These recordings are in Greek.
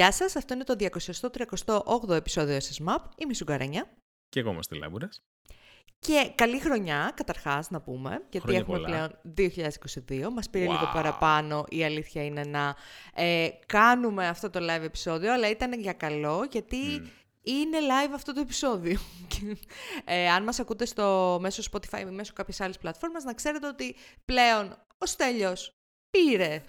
Γεια σας, αυτό είναι το 238ο επεισόδιο SSMAP. Είμαι η Σουγκαρένια. Και εγώ είμαστε Λάμπουρας. Και καλή χρονιά, καταρχάς, να πούμε, γιατί Χρόνια έχουμε πολλά. πλέον 2022. Μας πήρε Wow. λίγο παραπάνω, η αλήθεια είναι να ε, κάνουμε αυτό το live επεισόδιο, αλλά ήταν για καλό, γιατί είναι live αυτό το επεισόδιο. Και, ε, αν μας ακούτε στο μέσω Spotify ή μέσω κάποιες άλλες πλατφόρμας, να ξέρετε ότι πλέον ο Στέλιος πήρε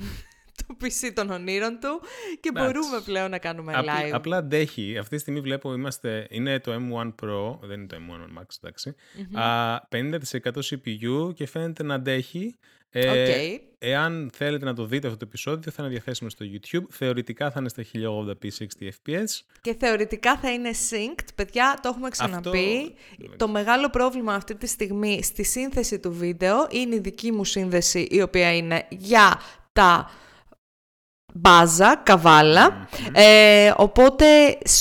το PC των ονείρων του και Εντάξει. μπορούμε πλέον να κάνουμε Απλ- live. απλά αντέχει. Αυτή τη στιγμή βλέπω είμαστε, είναι το M1 Pro, δεν είναι το M1 Max, εντάξει. Α, 50% CPU και φαίνεται να αντέχει. Ε, Οκ. Εάν θέλετε να το δείτε αυτό το επεισόδιο, θα είναι διαθέσιμο στο YouTube. Θεωρητικά θα είναι στα 1080p 60 fps. Και θεωρητικά θα είναι synced. Παιδιά, το έχουμε ξαναπεί. Το μεγάλο πρόβλημα αυτή τη στιγμή στη σύνθεση του βίντεο είναι η δική μου σύνδεση, η οποία είναι για τα μπάζα, καβάλα. Ε, οπότε,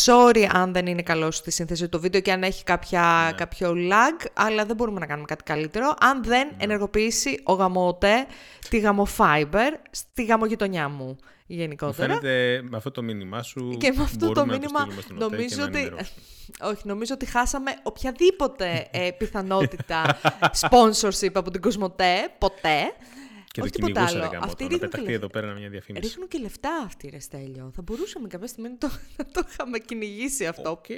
sorry αν δεν είναι καλό στη σύνθεση του βίντεο και αν έχει κάποια, Ναι. κάποιο lag, αλλά δεν μπορούμε να κάνουμε κάτι καλύτερο. Αν δεν Ναι. ενεργοποιήσει ο γαμότε τη γαμοφάιμπερ στη γαμογειτονιά μου Μου γενικότερα. φαίνεται με αυτό το μήνυμά σου Και με αυτό το μπορούμε να μήνυμα στείλουμε στον ΟΤΕ και νομίζω να ότι... ενημερώσουμε. Όχι, νομίζω ότι χάσαμε οποιαδήποτε ε, πιθανότητα sponsorship από την Κοσμοτέ, ποτέ. Και Όχι το τίποτα κυνηγούσα άλλο. ρε γάμο, Αυτοί το, να ρίχνουν και πεταχτεί λεφτά. εδώ πέρα με μια διαφήμιση. Ρίχνουν και λεφτά αυτοί, ρε Στέλιο. Θα μπορούσαμε κάποια στιγμή να το, να το είχαμε κυνηγήσει αυτό. Οκ.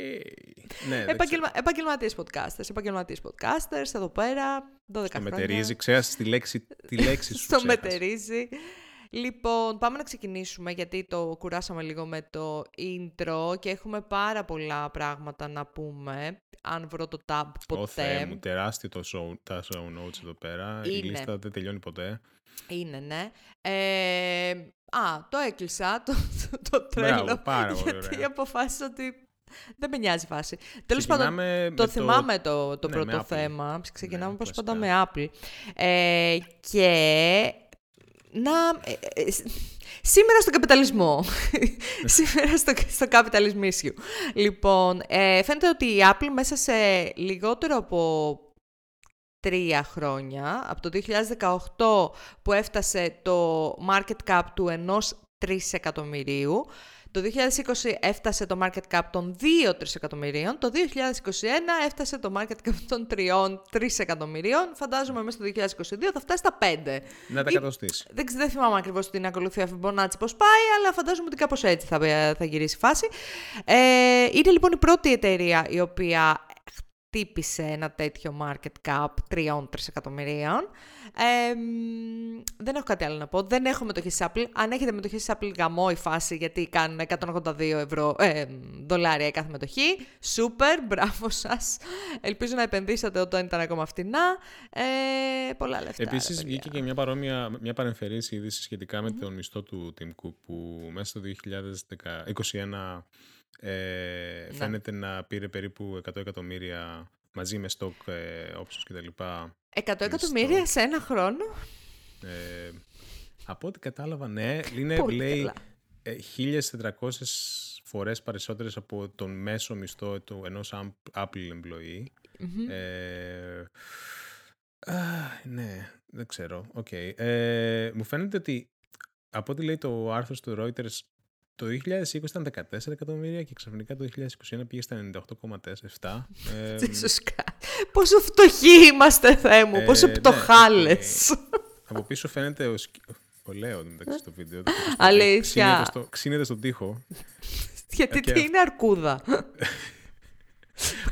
Ναι, δεν Επαγγελμα, επαγγελματίες podcasters, επαγγελματίες podcasters, εδώ πέρα, 12 Το χρόνια. μετερίζει, ξέχασες τη λέξη, τη λέξη σου. Στο ξέχασες. μετερίζει. Λοιπόν, πάμε να ξεκινήσουμε γιατί το κουράσαμε λίγο με το intro και έχουμε πάρα πολλά πράγματα να πούμε. Αν βρω το tab Ω Θεέ ποτέ. μου, τεράστιο το show, τα show notes εδώ πέρα. Η Είναι. λίστα δεν τελειώνει ποτέ. Είναι, ναι. Ε, α, το έκλεισα, το, το, το τρέλο. Μπράβο, πάρα πολύ γιατί ωραία. αποφάσισα ότι δεν με νοιάζει η φάση. Τέλος πάντων, Ξεκινάμε με το θυμάμαι το, το Ναι, με πρώτο Apple. θέμα. Ξεκινάμε Ναι, όπως κλασικά. πάντα με Apple. Ε, και να... ε, ε, σ- σήμερα στον καπιταλισμό. σήμερα στο, στο capitalism Λοιπόν, ε, φαίνεται ότι η Apple μέσα σε λιγότερο από τρία χρόνια, από το 2018 που έφτασε το market cap του ενός τρισεκατομμυρίου, το 2020 έφτασε το market cap των 2 τρισεκατομμυρίων, το 2021 έφτασε το market cap των 3 τρισεκατομμυρίων, φαντάζομαι μέσα στο 2022 θα φτάσει στα 5. Να τα Ή- κατοστήσει. Δεν, ξε- δεν θυμάμαι ακριβώς την ακολουθία Fibonacci πώς πάει, αλλά φαντάζομαι ότι κάπως έτσι θα, θα γυρίσει η φάση. Ε, είναι λοιπόν η πρώτη εταιρεία η οποία χτύπησε ένα τέτοιο market cap 3 τρισεκατομμυρίων. Ε, μ, δεν έχω κάτι άλλο να πω. Δεν έχω μετοχή σε Apple. Αν έχετε μετοχή σε Apple, γαμό η φάση γιατί κάνουν 182 ευρώ, ε, δολάρια η κάθε μετοχή. Σούπερ, μπράβο σας. Ελπίζω να επενδύσατε όταν ήταν ακόμα φτηνά. Ε, πολλά λεφτά. Επίσης, ρε παιδιά. βγήκε και μια παρόμοια, μια παρεμφερής είδηση σχετικά με τον μισθό του Tim Cook που μέσα στο 2021 ε, Ναι. φαίνεται να πήρε περίπου 100 εκατομμύρια μαζί με stock ε, options κτλ. 100 εκατομμύρια σε ένα χρόνο; Ε, από ό,τι κατάλαβα, ναι, είναι, Πολύ λέει, καλά. ε, 1.400 φορές περισσότερες από τον μέσο μισθό του ενός Am- Apple employee. Ε, α, ναι, δεν ξέρω. Οκ. Ε, μου φαίνεται ότι από ό,τι λέει το άρθρο του Reuters το 2020 ήταν 14 εκατομμύρια και ξαφνικά το 2021 πήγε στα 98,7. Ε, Jesus Christ. Πόσο φτωχοί είμαστε, Θεέ μου. Ε, Πόσο ναι, πτωχάλες. από πίσω φαίνεται ο, σκ... ο Λέο μεταξύ στο βίντεο. το έχω στο- Αλήθεια. Ξύνεται, στο, ξύνεται στον τοίχο. Γιατί και τι αυτό. είναι αρκούδα;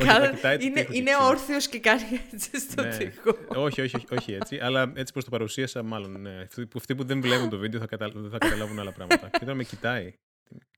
Όχι, Κάνα- θα κοιτάει το είναι τοίχο και είναι ξύνεται. όρθιος και κάνει έτσι στο Ναι. τοίχο. όχι, όχι, όχι, όχι έτσι. Αλλά έτσι πως το παρουσίασα, μάλλον. Ναι. Αυτοί, που, αυτοί που δεν βλέπουν το βίντεο θα, κατα... δεν θα καταλάβουν άλλα πράγματα. και τώρα με κοιτάει. Τέλος πάντων.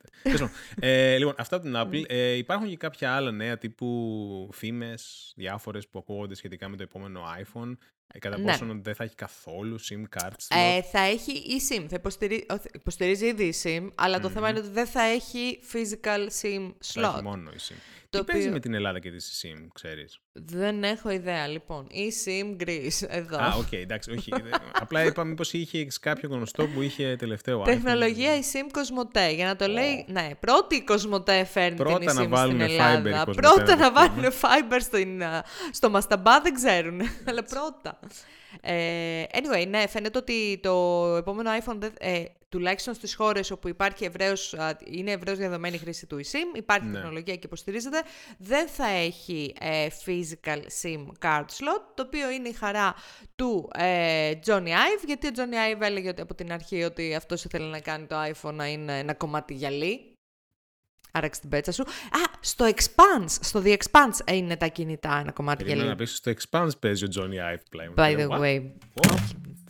Ε, λοιπόν, αυτά από την Apple. Ε, υπάρχουν και κάποια άλλα νέα τύπου φήμες διάφορες που ακούγονται σχετικά με το επόμενο iPhone. Ε, κατά Ναι. πόσον δεν θα έχει καθόλου SIM card slot. Ε, θα έχει eSIM, θα υποστηρίζει, υποστηρίζει ήδη eSIM, αλλά το θέμα είναι ότι δεν θα έχει physical SIM θα έχει slot. μόνο η SIM. Το Τι παίζει οποίο- με την Ελλάδα και τη eSIM, ξέρεις; Δεν έχω ιδέα, λοιπόν. eSIM Greece, εδώ. Α, οκ, εντάξει, όχι. Ε, Απλά είπα μήπως είχε κάποιο γνωστό που είχε τελευταίο iPhone. Τεχνολογία eSIM Κοσμοτέ. Για να το λέει. Ναι, πρώτη η Κοσμοτέ φέρνει Πρώτα την να eSIM στην βάλουνε fiber η Ελλάδα. Κοσμοτέ Πρώτα να να το βάλουν fiber στην, α, στο Μασταμπά δεν ξέρουν. αλλά πρώτα. Ε, anyway, ναι, φαίνεται ότι το επόμενο iPhone δεν, ε, τουλάχιστον στις χώρες όπου υπάρχει ευρέως, είναι ευρέως διαδομένη χρήση του eSIM, υπάρχει Ναι. τεχνολογία και υποστηρίζεται, δεν θα έχει ε, physical SIM card slot, το οποίο είναι η χαρά του ε, Johnny Ive, γιατί ο Johnny Ive έλεγε ότι από την αρχή ότι αυτός ήθελε να κάνει το iPhone να είναι ένα κομμάτι γυαλί. Άραξε την πέτσα σου. Α, στο Expanse, στο The Expanse είναι τα κινητά ένα κομμάτι Περίμενα γυαλί. να πεις στο Expanse παίζει ο Johnny Ive πλέον. By the What? way. What?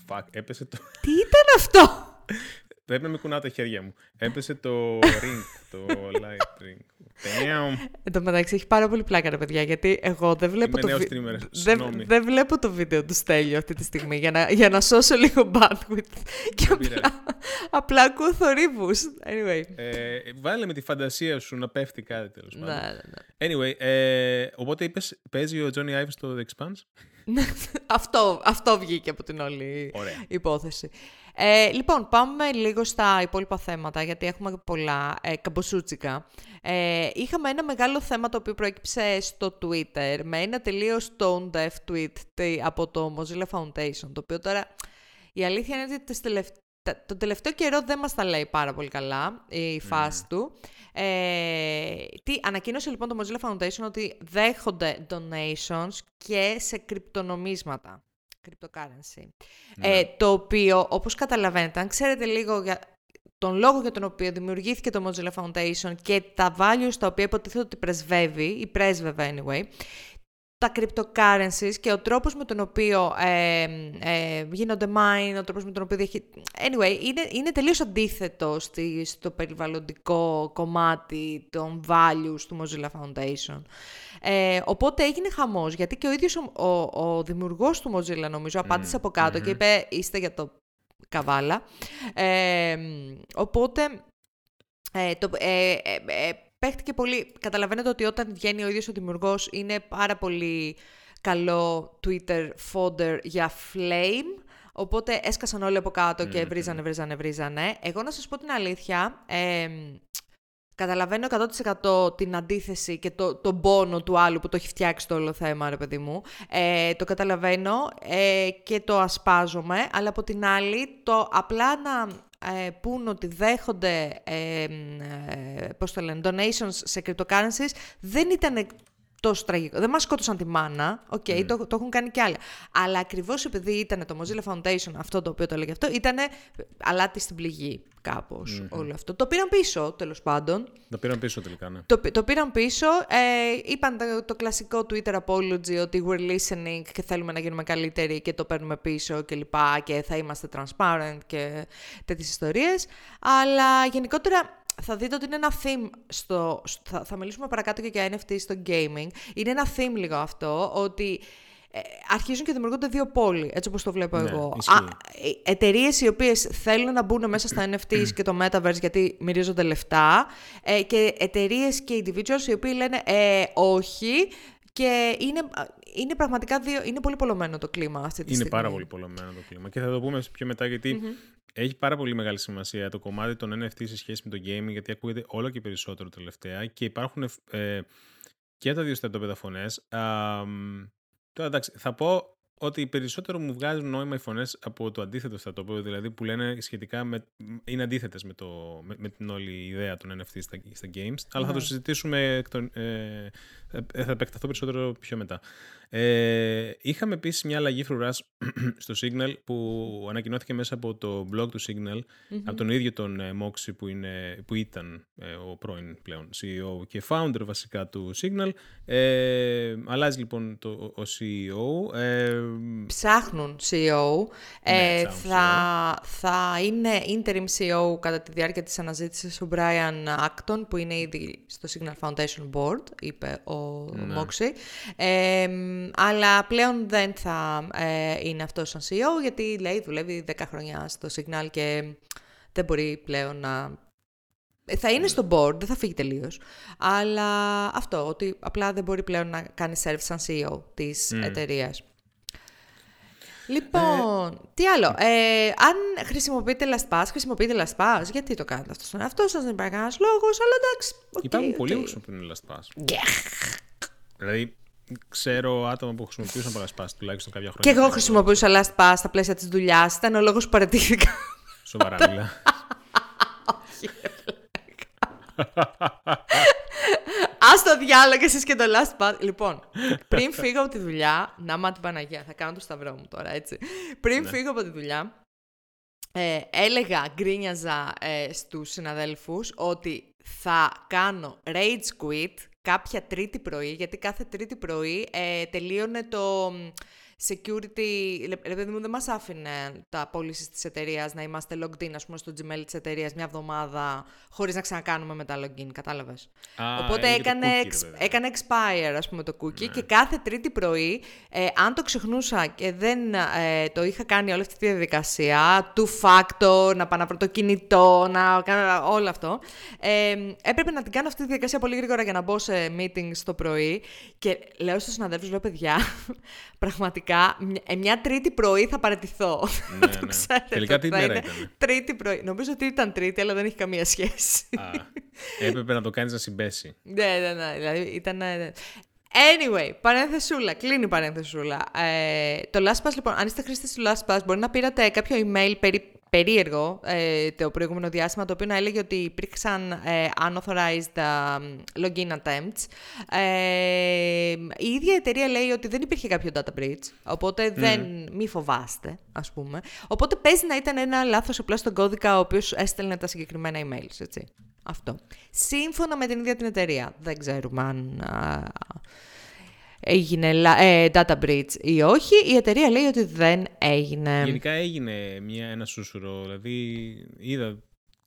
Fuck, έπεσε το... Τι ήταν αυτό! Πρέπει να με κουνάω τα χέρια μου. Έπεσε το ring, το light ring. Damn. Εν τω μεταξύ έχει πάρα πολύ πλάκα ρε παιδιά, γιατί εγώ δεν βλέπω, Είμαι το, νέος βι- streamer, δεν, συγγνώμη. δεν βλέπω το βίντεο του Στέλιου αυτή τη στιγμή για να, για να σώσω λίγο bandwidth και Δεν πειράζει. απλά, απλά ακούω θορύβους. Anyway. Ε, βάλε με τη φαντασία σου να πέφτει κάτι τέλος ναι, πάντων. ναι, ναι. Anyway, ε, οπότε είπες, παίζει ο Johnny Ive στο The Expanse; αυτό, αυτό βγήκε από την όλη Ωραία. υπόθεση. Ε, λοιπόν, πάμε λίγο στα υπόλοιπα θέματα, γιατί έχουμε πολλά ε, καμποσούτσικα. Ε, είχαμε ένα μεγάλο θέμα το οποίο προέκυψε στο Twitter, με ένα τελείως tone deaf tweet τι- από το Mozilla Foundation, το οποίο τώρα η αλήθεια είναι ότι τις τελευτ- τα- τον τελευταίο καιρό δεν μας τα λέει πάρα πολύ καλά η φάση του. Ε, τι, ανακοίνωσε λοιπόν το Mozilla Foundation ότι δέχονται donations και σε κρυπτονομίσματα. Cryptocurrency. Ε, το οποίο, όπως καταλαβαίνετε, αν ξέρετε λίγο για τον λόγο για τον οποίο δημιουργήθηκε το Mozilla Foundation και τα values τα οποία υποτίθεται ότι πρεσβεύει, ή πρέσβευε anyway, τα cryptocurrencies και ο τρόπος με τον οποίο ε, ε, γίνονται mine, ο τρόπος με τον οποίο διαχει... Anyway, είναι, είναι τελείως αντίθετο στη, στο περιβαλλοντικό κομμάτι των values του Mozilla Foundation. Ε, οπότε έγινε χαμός, γιατί και ο ίδιος ο, ο, ο δημιουργός του Mozilla, νομίζω, απάντησε από κάτω και είπε «Είστε για το καβάλα». Ε, οπότε... Ε, το, ε, ε, ε, παίχτηκε πολύ. Καταλαβαίνετε ότι όταν βγαίνει ο ίδιος ο δημιουργός είναι πάρα πολύ καλό Twitter fodder για flame. Οπότε έσκασαν όλοι από κάτω και βρίζανε, βρίζανε, βρίζανε. Εγώ να σας πω την αλήθεια, ε, καταλαβαίνω 100% την αντίθεση και το, τον πόνο του άλλου που το έχει φτιάξει το όλο θέμα, ρε παιδί μου. Ε, το καταλαβαίνω ε, και το ασπάζομαι, αλλά από την άλλη το απλά να ε, πούν ότι δέχονται ε, ε, πώς το λένε, donations σε cryptocurrencies δεν ήταν τόσο τραγικό. Δεν μας σκότωσαν τη μάνα, οκ, το, το έχουν κάνει κι άλλα. Αλλά ακριβώς επειδή ήταν το Mozilla Foundation αυτό το οποίο το έλεγε αυτό, ήταν αλάτι στην πληγή κάπως όλο αυτό. Το πήραν πίσω, τέλος πάντων. Το πήραν πίσω τελικά, ναι. Το, το πήραν πίσω, ε, είπαν το, το κλασικό Twitter apology ότι we're listening και θέλουμε να γίνουμε καλύτεροι και το παίρνουμε πίσω και λοιπά και θα είμαστε transparent και τέτοιες ιστορίες. Αλλά γενικότερα θα δείτε ότι είναι ένα theme στο... Θα, θα μιλήσουμε παρακάτω και για NFT στο gaming. Είναι ένα theme λίγο αυτό, ότι ε, αρχίζουν και δημιουργούνται δύο πόλοι, έτσι όπως το βλέπω Ναι, εγώ. ισχύει. Εταιρείες οι οποίες θέλουν να μπουν μέσα στα NFTs και το Metaverse γιατί μυρίζονται λεφτά ε, και εταιρείες και individuals οι οποίοι λένε ε, όχι και είναι, είναι πραγματικά δύο, είναι πολύ πολλωμένο το κλίμα αυτή τη Είναι στιγμή. πάρα πολύ πολλωμένο το κλίμα. Και θα το πούμε πιο μετά γιατί έχει πάρα πολύ μεγάλη σημασία το κομμάτι των NFT σε σχέση με το gaming, γιατί ακούγεται όλο και περισσότερο τελευταία και υπάρχουν ε, και τα δύο στρατόπεδα φωνέ. Τώρα εντάξει, θα πω ότι περισσότερο μου βγάζουν νόημα οι φωνές από το αντίθετο στρατόπεδο, δηλαδή που λένε σχετικά με. είναι αντίθετες με, το, με, με την όλη ιδέα των NFT στα, στα games. Αλλά θα το συζητήσουμε. εκ των- Ε, ε, θα επεκταθώ περισσότερο πιο μετά. Ε, είχαμε επίσης μια αλλαγή φρουράς στο Signal που ανακοινώθηκε μέσα από το blog του Signal από τον ίδιο τον ε, Moxie που, είναι, που ήταν ε, ο πρώην πλέον CEO και founder βασικά του Signal. Ε, αλλάζει λοιπόν το, ο- ο CEO. Ε, Ψάχνουν CEO. Ναι, ε, ψάχνουν θα, θα είναι interim CEO κατά τη διάρκεια της αναζήτησης ο Brian Acton που είναι ήδη στο Signal Foundation Board, είπε ο Ναι. Moxie. Ε, αλλά πλέον δεν θα ε, είναι αυτό σαν CEO γιατί λέει δουλεύει 10 χρόνια στο Signal και δεν μπορεί πλέον να... Ε, Θα Ναι. είναι στο board, δεν θα φύγει τελείως. Αλλά αυτό, ότι απλά δεν μπορεί πλέον να κάνει serve σαν CEO της εταιρείας. Λοιπόν, τι άλλο; Ε, αν χρησιμοποιείτε LastPass, χρησιμοποιείτε LastPass. Γιατί το κάνετε αυτό στον εαυτό σας, δεν υπάρχει κανένας λόγος, αλλά εντάξει. οκ, υπάρχουν οκ. πολλοί που χρησιμοποιούν LastPass. Δηλαδή, ξέρω άτομα που χρησιμοποιούσαν LastPass τουλάχιστον κάποια χρόνια. Και εγώ πριν. χρησιμοποιούσα LastPass στα πλαίσια της δουλειάς. Ήταν ο λόγος που παραιτήθηκα. Σοβαρά μιλά. Όχι. Α το διάλογο και εσείς και το last pass. Λοιπόν, πριν φύγω από τη δουλειά. Να μα την Παναγία, θα κάνω το σταυρό μου τώρα, έτσι. Πριν ναι. φύγω από τη δουλειά, ε, έλεγα, γκρίνιαζα ε, στους συναδέλφους ότι θα κάνω rage quit κάποια τρίτη πρωί, γιατί κάθε τρίτη πρωί ε, τελείωνε το security, ρε μου, δεν μας άφηνε τα πώληση της εταιρείας να είμαστε logged in, ας πούμε, στο Gmail της εταιρείας μια εβδομάδα χωρίς να ξανακάνουμε μετά login, κατάλαβες; Οπότε έκανε, έκανε expire, ας πούμε, το cookie ναι. και κάθε τρίτη πρωί, ε, αν το ξεχνούσα και δεν ε, το είχα κάνει όλη αυτή τη διαδικασία, two factor, να πάω να βρω το κινητό, να κάνω όλο αυτό, ε, έπρεπε να την κάνω αυτή τη διαδικασία πολύ γρήγορα για να μπω σε meetings το πρωί και λέω στους συναδέλφους, λέω παιδιά, πραγματικά ε, μια τρίτη πρωί θα παρατηθώ. Ναι, το ναι. Ξέρετε, Τελικά τι μέρα ήταν; Τρίτη πρωί. Νομίζω ότι ήταν τρίτη, αλλά δεν έχει καμία σχέση. Α, έπρεπε να το κάνεις να συμπέσει. ναι, ναι, ναι. Δηλαδή ήταν... Ναι. Anyway, παρένθεσούλα, κλείνει η παρένθεσούλα. Ε, το LastPass, λοιπόν, αν είστε χρήστες του LastPass, μπορεί να πήρατε κάποιο email περί περίεργο ε, το προηγούμενο διάστημα, το οποίο να έλεγε ότι υπήρξαν ε, unauthorized login attempts. Ε, η ίδια εταιρεία λέει ότι δεν υπήρχε κάποιο data breach, οπότε δεν, μη φοβάστε, ας πούμε. Οπότε παίζει να ήταν ένα λάθος απλά στον κώδικα ο οποίος έστελνε τα συγκεκριμένα emails, έτσι. Αυτό. Σύμφωνα με την ίδια την εταιρεία. Δεν ξέρουμε αν έγινε ε, data breach ή όχι. Η εταιρεία λέει ότι δεν έγινε. Γενικά έγινε μια, ένα σούσουρο. Δηλαδή είδα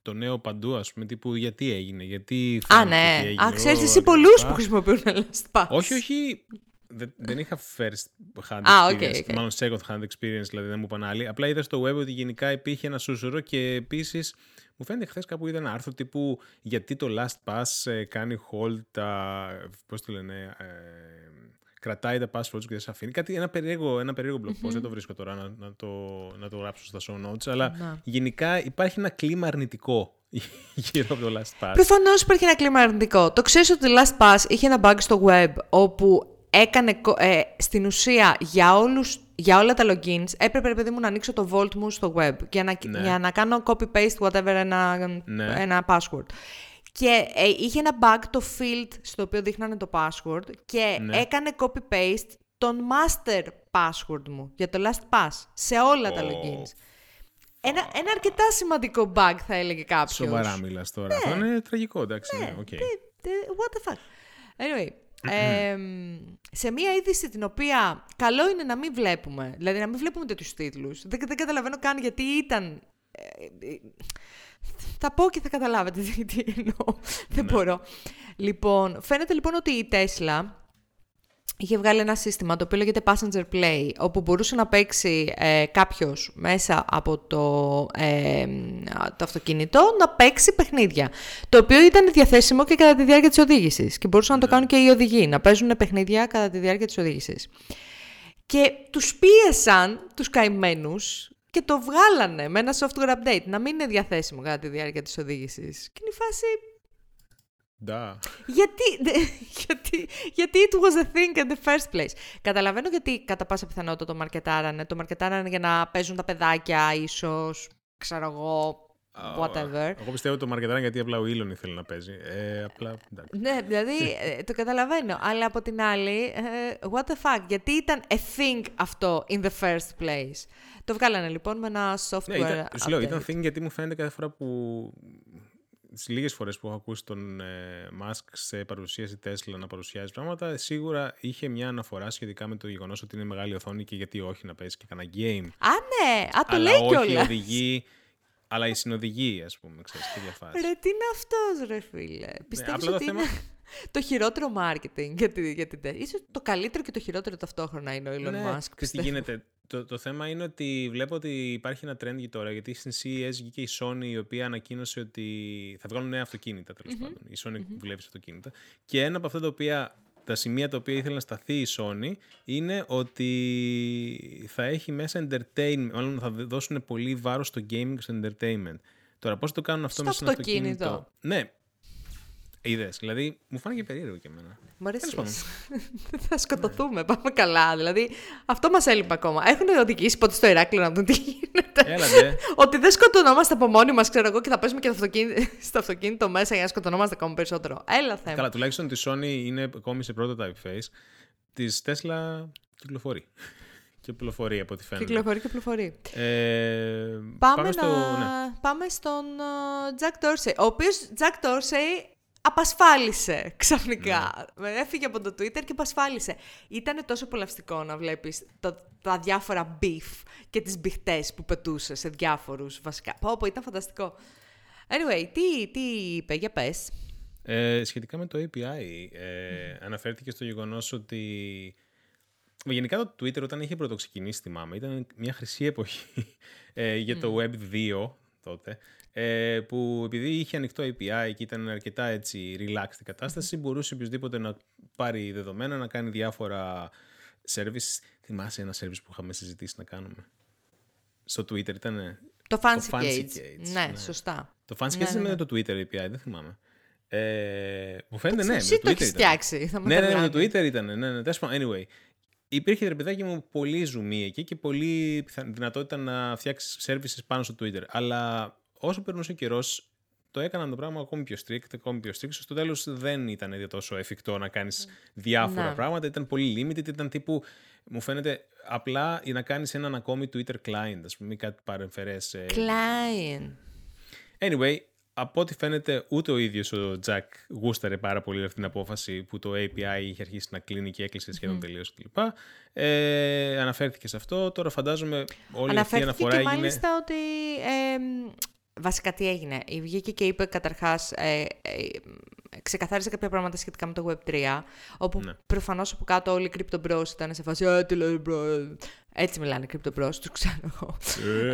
το νέο παντού, ας πούμε, τύπου γιατί έγινε, γιατί Α, ναι. έγινε. Α, ξέρεις εσύ πολλούς που χρησιμοποιούν LastPass. Όχι, όχι. Δεν, δεν είχα first hand experience, ah, okay, okay. μάλλον second hand experience, δηλαδή δεν μου είπαν άλλοι. Απλά είδα στο web ότι γενικά υπήρχε ένα σούσουρο και επίσης μου φαίνεται χθες κάπου είδα ένα άρθρο τύπου γιατί το LastPass ε, κάνει hold τα. Πώς το λένε. Ε, κρατάει τα passwords και δεν σε αφήνει. Κάτι, ένα περίεργο, ένα περίεργο blog post, δεν το βρίσκω τώρα να, να, το, να το γράψω στα show notes, αλλά να. γενικά υπάρχει ένα κλίμα αρνητικό γύρω από το LastPass. Προφανώς υπάρχει ένα κλίμα αρνητικό. Το ξέρεις ότι το LastPass είχε ένα bug στο web όπου έκανε ε, στην ουσία για, όλους, για όλα τα logins έπρεπε παιδί μου να ανοίξω το vault μου στο web για να, ναι. για να κάνω copy-paste whatever ένα, ναι. ένα password. Και ε, είχε ένα bug το field στο οποίο δείχνανε το password και ναι. έκανε copy-paste τον master password μου για το LastPass σε όλα τα logins. Ένα, ένα αρκετά σημαντικό bug θα έλεγε κάποιος. Σοβαρά μιλάς τώρα. Ναι. Αυτό είναι τραγικό, εντάξει. Ναι. Okay. Ναι, what the fuck. Anyway, ε, σε μία είδηση την οποία καλό είναι να μην βλέπουμε, δηλαδή να μην βλέπουμε τέτοιους τίτλους. Δεν, δεν καταλαβαίνω καν γιατί ήταν... Ε, ε θα πω και θα καταλάβετε τι εννοώ. Δεν ναι. μπορώ. Λοιπόν, φαίνεται λοιπόν ότι η Τέσλα είχε βγάλει ένα σύστημα το οποίο λέγεται Passenger Play, όπου μπορούσε να παίξει ε, κάποιος μέσα από το, ε, το αυτοκίνητο να παίξει παιχνίδια. Το οποίο ήταν διαθέσιμο και κατά τη διάρκεια της οδήγησης. Και μπορούσαν να το ναι. κάνουν και οι οδηγοί, να παίζουν παιχνίδια κατά τη διάρκεια της οδήγησης. Και τους πίεσαν τους καημένους και το βγάλανε με ένα software update να μην είναι διαθέσιμο κατά τη διάρκεια της οδήγησης. Και είναι η φάση... Da. Γιατί, γιατί, γιατί it was a thing in the first place. Καταλαβαίνω γιατί κατά πάσα πιθανότητα το μαρκετάρανε. Το μαρκετάρανε για να παίζουν τα παιδάκια, ίσως, ξέρω εγώ, whatever. Εγώ πιστεύω το μαρκετάρανε γιατί απλά ο Ήλον ήθελε να παίζει. Ε, απλά, ναι, δηλαδή ε, το καταλαβαίνω. Αλλά από την άλλη, ε, what the fuck, γιατί ήταν a thing αυτό in the first place. Το βγάλανε λοιπόν με ένα software. Ναι, ήταν, σου λέω, ήταν thing γιατί μου φαίνεται κάθε φορά που. Τις λίγες φορές που έχω ακούσει τον ε, Musk σε παρουσίαση Tesla να παρουσιάζει πράγματα, σίγουρα είχε μια αναφορά σχετικά με το γεγονός ότι είναι μεγάλη οθόνη και γιατί όχι να παίζει και κανένα game. Α, ναι, α, το λέει κιόλας. οδηγεί αλλά η συνοδηγή, ας πούμε, ξέρεις τι διαφάση. Ρε, τι είναι αυτός, ρε φίλε; Πιστεύω ναι, ότι είναι το χειρότερο marketing για την. Για την... Ίσως το καλύτερο και το χειρότερο ταυτόχρονα είναι ο Elon ναι, Musk. Και τι γίνεται. Το, το θέμα είναι ότι βλέπω ότι υπάρχει ένα trend τώρα, γιατί στην CES βγήκε η Sony η οποία ανακοίνωσε ότι θα βγάλουν νέα αυτοκίνητα τέλος πάντων. Η Sony mm-hmm. δουλεύει σε αυτοκίνητα. Και ένα από αυτά τα οποία τα σημεία τα οποία ήθελε να σταθεί η Sony είναι ότι θα έχει μέσα entertainment, μάλλον θα δώσουν πολύ βάρος στο gaming και στο entertainment. Τώρα πώς το κάνουν αυτό στο μέσα στο αυτοκίνητο. Ναι, Είδες. Δηλαδή, μου φάνηκε περίεργο και εμένα. Μ' αρέσει. Τέλος πάντων. θα σκοτωθούμε. Πάμε καλά. Δηλαδή, αυτό μας έλειπε ακόμα. Έχουν οδηγήσει ποτέ στο Ηράκλειο να δουν τι γίνεται. Έλα, ντε. Ότι δεν σκοτωνόμαστε από μόνοι μας, ξέρω εγώ, και θα παίζουμε και το αυτοκίνητο, στο αυτοκίνητο μέσα για να σκοτωνόμαστε ακόμα περισσότερο. Έλα, θέμα. Καλά, τουλάχιστον τη Sony είναι ακόμη σε prototype phase. Της Tesla κυκλοφορεί. Κυκλοφορεί από ό,τι φαίνεται. Κυκλοφορεί, κυκλοφορεί. Ε, Πάμε, στο. να... Ναι. πάμε στον uh, Jack Dorsey, ο οποίος Jack Dorsey απασφάλισε ξαφνικά. Ναι. Έφυγε από το Twitter και απασφάλισε. Ήταν τόσο απολαυστικό να βλέπεις το, τα διάφορα beef και τις μπιχτές που πετούσε σε διάφορους βασικά. Πω, πω, ήταν φανταστικό. Anyway, τι, τι είπε, για πες. Ε, σχετικά με το API, ε, αναφέρθηκε στο γεγονός ότι γενικά το Twitter όταν είχε πρωτοξεκινήσει, θυμάμαι, ήταν μια χρυσή εποχή ε, για το Web 2 τότε, ε, που επειδή είχε ανοιχτό API και ήταν αρκετά έτσι relaxed η κατάσταση, μπορούσε οποιοδήποτε να πάρει δεδομένα, να κάνει διάφορα services. Θυμάσαι ένα service που είχαμε συζητήσει να κάνουμε; Στο Twitter ήταν Το Fancy, Fancy Gates. Gates, Ναι, ναι. σωστά. Το Fancy Ναι, Gates ναι, ήταν ναι. με το Twitter API, δεν θυμάμαι. Ε, μου φαίνεται ναι, με Εσύ το Twitter έχεις ήταν. φτιάξει. Θα με Ναι, ναι, τρελάνει. με το Twitter ήταν. Ναι, ναι, τέλος πάντων, anyway. Υπήρχε ρε παιδάκι μου πολύ ζουμί εκεί και πολύ πιθα- δυνατότητα να φτιάξεις services πάνω στο Twitter. Αλλά όσο περνούσε ο καιρός, το έκαναν το πράγμα ακόμη πιο strict, ακόμη πιο strict. Στο τέλος δεν ήταν ήδη τόσο εφικτό να κάνεις διάφορα Ναι. πράγματα. Ήταν πολύ limited, ήταν τύπου. Μου φαίνεται απλά για να κάνεις έναν ακόμη Twitter client, ας πούμε, ή κάτι παρεμφερές. Client. Anyway, από ό,τι φαίνεται, ούτε ο ίδιος ο Τζακ γούσταρε πάρα πολύ αυτή την απόφαση που το API είχε αρχίσει να κλείνει και έκλεισε σχεδόν τελείως κλπ. Ε, αναφέρθηκε σε αυτό. Τώρα φαντάζομαι όλη αυτή η Αναφέρθηκε αναφορά και έγινε. μάλιστα ότι. εμ, βασικά τι έγινε. Η Βγήκε και είπε καταρχάς. Ε, ε, ξεκαθάρισε κάποια πράγματα σχετικά με το Web3. Όπου Ναι. προφανώς από κάτω όλοι οι Crypto Bros ήταν σε φάση. Ε, τι λέει, bro. Έτσι μιλάνε οι Crypto Bros, τους ξέρω εγώ.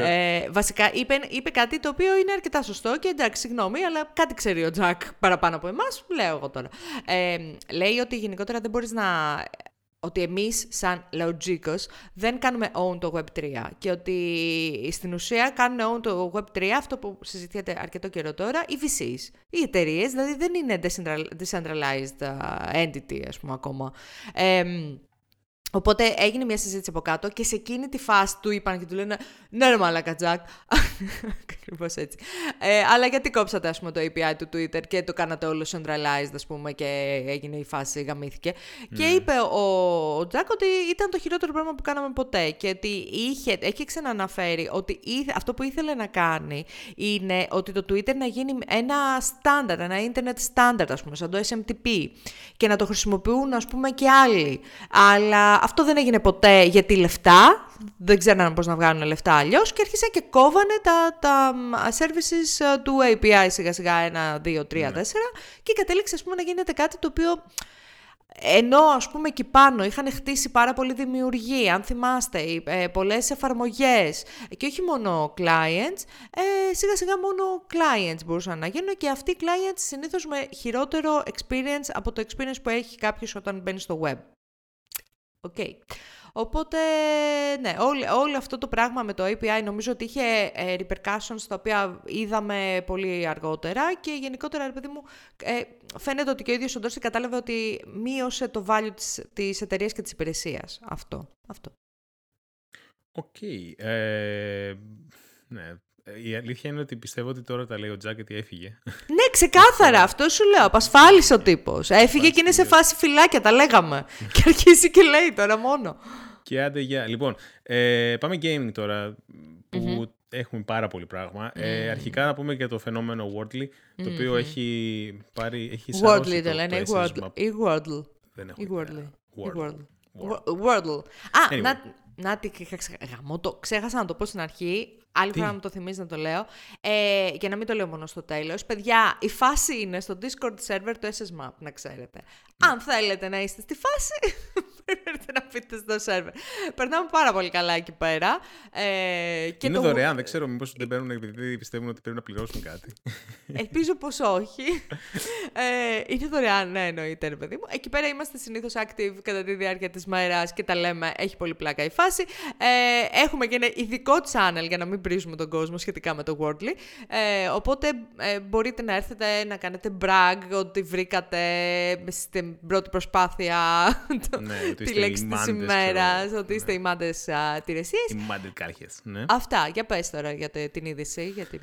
Ε, βασικά είπε, είπε κάτι το οποίο είναι αρκετά σωστό και εντάξει, συγγνώμη, αλλά κάτι ξέρει ο Τζακ παραπάνω από εμάς. Λέω εγώ τώρα. Ε, λέει ότι γενικότερα δεν μπορείς να. Ότι εμείς σαν Logicos δεν κάνουμε own το Web3 και ότι στην ουσία κάνουν own το Web3 αυτό που συζητιέται αρκετό καιρό τώρα, οι VCs, οι εταιρείες, δηλαδή δεν είναι decentral- decentralized uh, entity ας πούμε ακόμα. Εμ, Οπότε έγινε μια συζήτηση από κάτω και σε εκείνη τη φάση του είπαν και του λένε Ναι, ρε Μαλάκα Τζακ. Ακριβώς έτσι. Ε, αλλά γιατί κόψατε, ας πούμε, το API του Twitter και το κάνατε όλο centralized, ας πούμε, και έγινε η φάση, γαμήθηκε. Και είπε ο, ο Τζακ ότι ήταν το χειρότερο πράγμα που κάναμε ποτέ. Και ότι είχε, έχει ξαναναφέρει ότι ήθε- αυτό που ήθελε να κάνει είναι ότι το Twitter να γίνει ένα standard, ένα internet standard, ας πούμε, σαν το SMTP. Και να το χρησιμοποιούν, ας πούμε, και άλλοι. Αλλά αυτό δεν έγινε ποτέ γιατί λεφτά, δεν ξέραν πώς να βγάλουν λεφτά αλλιώς και άρχισαν και κόβανε τα, τα μ, services ε, του API σιγά σιγά 1, 2, 3, 4 και κατέληξε ας πούμε να γίνεται κάτι το οποίο ενώ ας πούμε εκεί πάνω είχαν χτίσει πάρα πολύ δημιουργία, αν θυμάστε, οι- ε, πολλές εφαρμογές και όχι μόνο clients, ε, σιγά σιγά μόνο clients μπορούσαν να γίνουν και αυτοί οι clients συνήθως με χειρότερο experience από το experience που έχει κάποιος όταν μπαίνει στο web. Οκ. Οπότε, ναι, όλο, όλο αυτό το πράγμα με το API νομίζω ότι είχε ε, repercussions τα οποία είδαμε πολύ αργότερα και γενικότερα, ρε παιδί μου, ε, φαίνεται ότι και ο ίδιος ο Dorsey κατάλαβε ότι μείωσε το value της, της εταιρείας και της υπηρεσίας. Αυτό. αυτό. Οκ. Ε, ναι. Ε, Η αλήθεια είναι ότι πιστεύω ότι τώρα τα λέει ο Τζακ γιατί έφυγε. Ναι, ξεκάθαρα, αυτό σου λέω. Απασφάλισε ο τύπος. Έφυγε και είναι σε φάση φυλάκια, τα λέγαμε. και αρχίζει και λέει τώρα μόνο. Και άντε για. Λοιπόν, ε, πάμε gaming τώρα που έχουμε πάρα πολύ πράγμα. Ε, αρχικά να πούμε για το φαινόμενο Wordle, το οποίο έχει πάρει. Έχει σαρώσει Wordly το λένε, ή το SSMap. Wordle. Ή Wordle. Δεν έχω Ή ιδέα. Wordle. Ή Wordle. Wordle. Wordle. Wordle. Α, Anyway. να, να τι είχα ξε- γαμώ το. Ξέχασα να το πω στην αρχή. Άλλη Τι; φορά να μου το θυμίζει να το λέω. Ε, για να μην το λέω μόνο στο τέλος. Παιδιά, η φάση είναι στο Discord server του SSMAP, να ξέρετε. Ναι. Αν θέλετε να είστε στη φάση, περιμένετε να πείτε στο σερβερ. Περνάμε πάρα πολύ καλά εκεί πέρα. Ε, και είναι το... δωρεάν, δεν ξέρω μήπως δεν παίρνουν επειδή πιστεύουν ότι πρέπει να πληρώσουν κάτι. Ελπίζω πως όχι. Ε, είναι δωρεάν, ναι εννοείται ρε παιδί μου. Εκεί πέρα είμαστε συνήθως active κατά τη διάρκεια της μέρας και τα λέμε, έχει πολύ πλάκα η φάση. Ε, έχουμε και ένα ειδικό channel για να μην πρίζουμε τον κόσμο σχετικά με το Wordly. Ε, οπότε ε, μπορείτε να έρθετε να κάνετε brag ότι βρήκατε στην πρώτη προσπάθεια ναι, της λέξη της ημέρας, ότι είστε ναι. οι μάντες τηρεσίες. Οι μάντες κάρχες, ναι. Αυτά, για πες τώρα για την είδηση. Για την...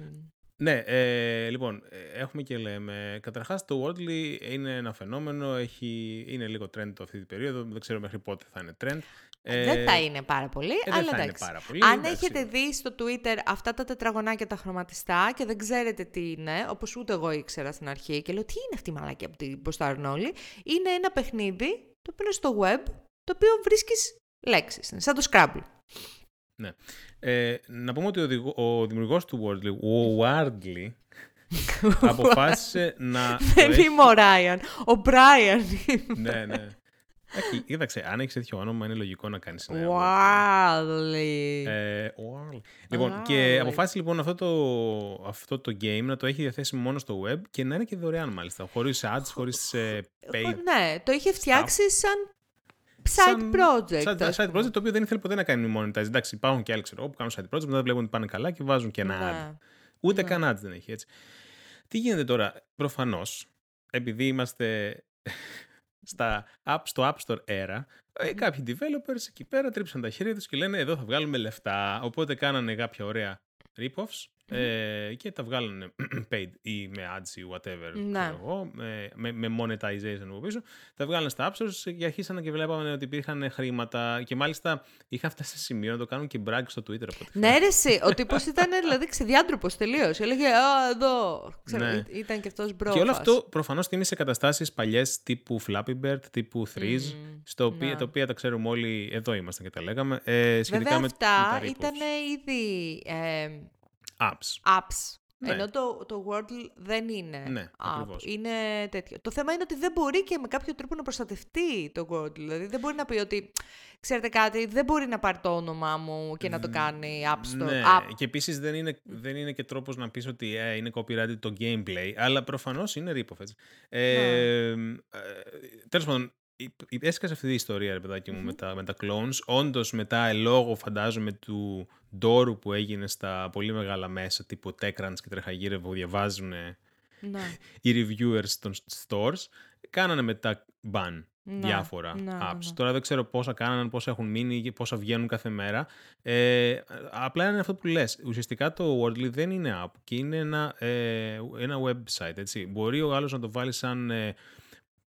Ναι, ε, λοιπόν, έχουμε και λέμε. Καταρχάς, το Wordly είναι ένα φαινόμενο. Έχει, είναι λίγο trend αυτή την περίοδο. Δεν ξέρω μέχρι πότε θα είναι trend. Ε, δεν θα είναι πάρα πολύ, ε, αλλά δεν εντάξει. πάρα πολύ, Αν έχετε δει στο Twitter αυτά τα τετραγωνάκια τα χρωματιστά και δεν ξέρετε τι είναι, όπως ούτε εγώ ήξερα στην αρχή και λέω τι είναι αυτή η μαλάκια από την ποστάρουν όλοι, είναι ένα παιχνίδι το οποίο είναι στο web, το οποίο βρίσκεις λέξεις. σαν το Scrabble. Ναι. Ε, να πούμε ότι ο, ο δημιουργός του Wordly, ο Wardley, αποφάσισε να... Δεν είμαι ο Ράιαν, ο Μπράιαν Ναι, ναι. Έχει, κοίταξε, αν έχεις τέτοιο όνομα, είναι λογικό να κάνεις ένα. Wally. Ε, λοιπόν, και αποφάσισε λοιπόν αυτό το, αυτό το game να το έχει διαθέσιμο μόνο στο web και να είναι και δωρεάν μάλιστα. Χωρίς ads, χωρίς ε, paid. Ναι, το είχε φτιάξει σαν side project. Σαν, side project το οποίο δεν ήθελε ποτέ να κάνει monetize. Εντάξει, υπάρχουν και άλλοι ξέρω, που κάνουν side project, μετά βλέπουν ότι πάνε καλά και βάζουν και ένα ναι. ad. Ούτε ναι. καν ads δεν έχει έτσι. Τι γίνεται τώρα, προφανώς, επειδή είμαστε στα app, στο App Store era, ε, κάποιοι developers εκεί πέρα τρίψαν τα χέρια τους και λένε εδώ θα βγάλουμε λεφτά. Οπότε κάνανε κάποια ωραία rip-offs ε, και τα βγάλανε paid ή με ads ή whatever, ναι. εγώ, με, με monetization από πίσω. Τα βγάλανε στα App Stores και αρχίσανε και βλέπαμε ότι υπήρχαν χρήματα και μάλιστα είχε φτάσει σε σημείο να το κάνουν και brag στο Twitter. Από ναι, ρε, εσύ, ο τύπος ήταν δηλαδή ξεδιάντροπος τελείως. Έλεγε, α, εδώ, ξέρω, ναι. ήταν και αυτός bro. Και όλο αυτό προφανώς είναι σε καταστάσεις παλιές τύπου Flappy Bird, τύπου Threes, mm, στο οποίο, ναι. τα οποία τα ξέρουμε όλοι, εδώ ήμασταν και τα λέγαμε, ε, σχετικά Βέβαια, με, αυτά ήταν ήδη... Ε, apps. apps. Ναι. Ενώ το, το Wordle δεν είναι ναι, app. Είναι τέτοιο. Το θέμα είναι ότι δεν μπορεί και με κάποιο τρόπο να προστατευτεί το Wordle. Δηλαδή δεν μπορεί να πει ότι, ξέρετε κάτι, δεν μπορεί να πάρει το όνομά μου και να το κάνει App Store. Ναι, app. και επίσης δεν είναι, δεν είναι και τρόπος να πεις ότι ε, είναι copyright το gameplay, αλλά προφανώς είναι rip-off. Ε, ε, τέλος πάντων, έσκασε αυτή η ιστορία, ρε παιδάκι μου, με, τα, με τα clones. Όντως, μετά, λόγω φαντάζομαι του ντόρου που έγινε στα πολύ μεγάλα μέσα, τύπου TechCrunch και τρεχαγύρευα που διαβάζουν ναι. οι reviewers των stores, κάνανε μετά ban ναι, διάφορα ναι, ναι, apps. Τώρα δεν ξέρω πόσα κάνανε, πόσα έχουν μείνει και πόσα βγαίνουν κάθε μέρα. Ε, απλά είναι αυτό που λες. Ουσιαστικά το Wordly δεν είναι app και είναι ένα, ε, ένα website. Έτσι. Μπορεί ο άλλος να το βάλει σαν... Ε,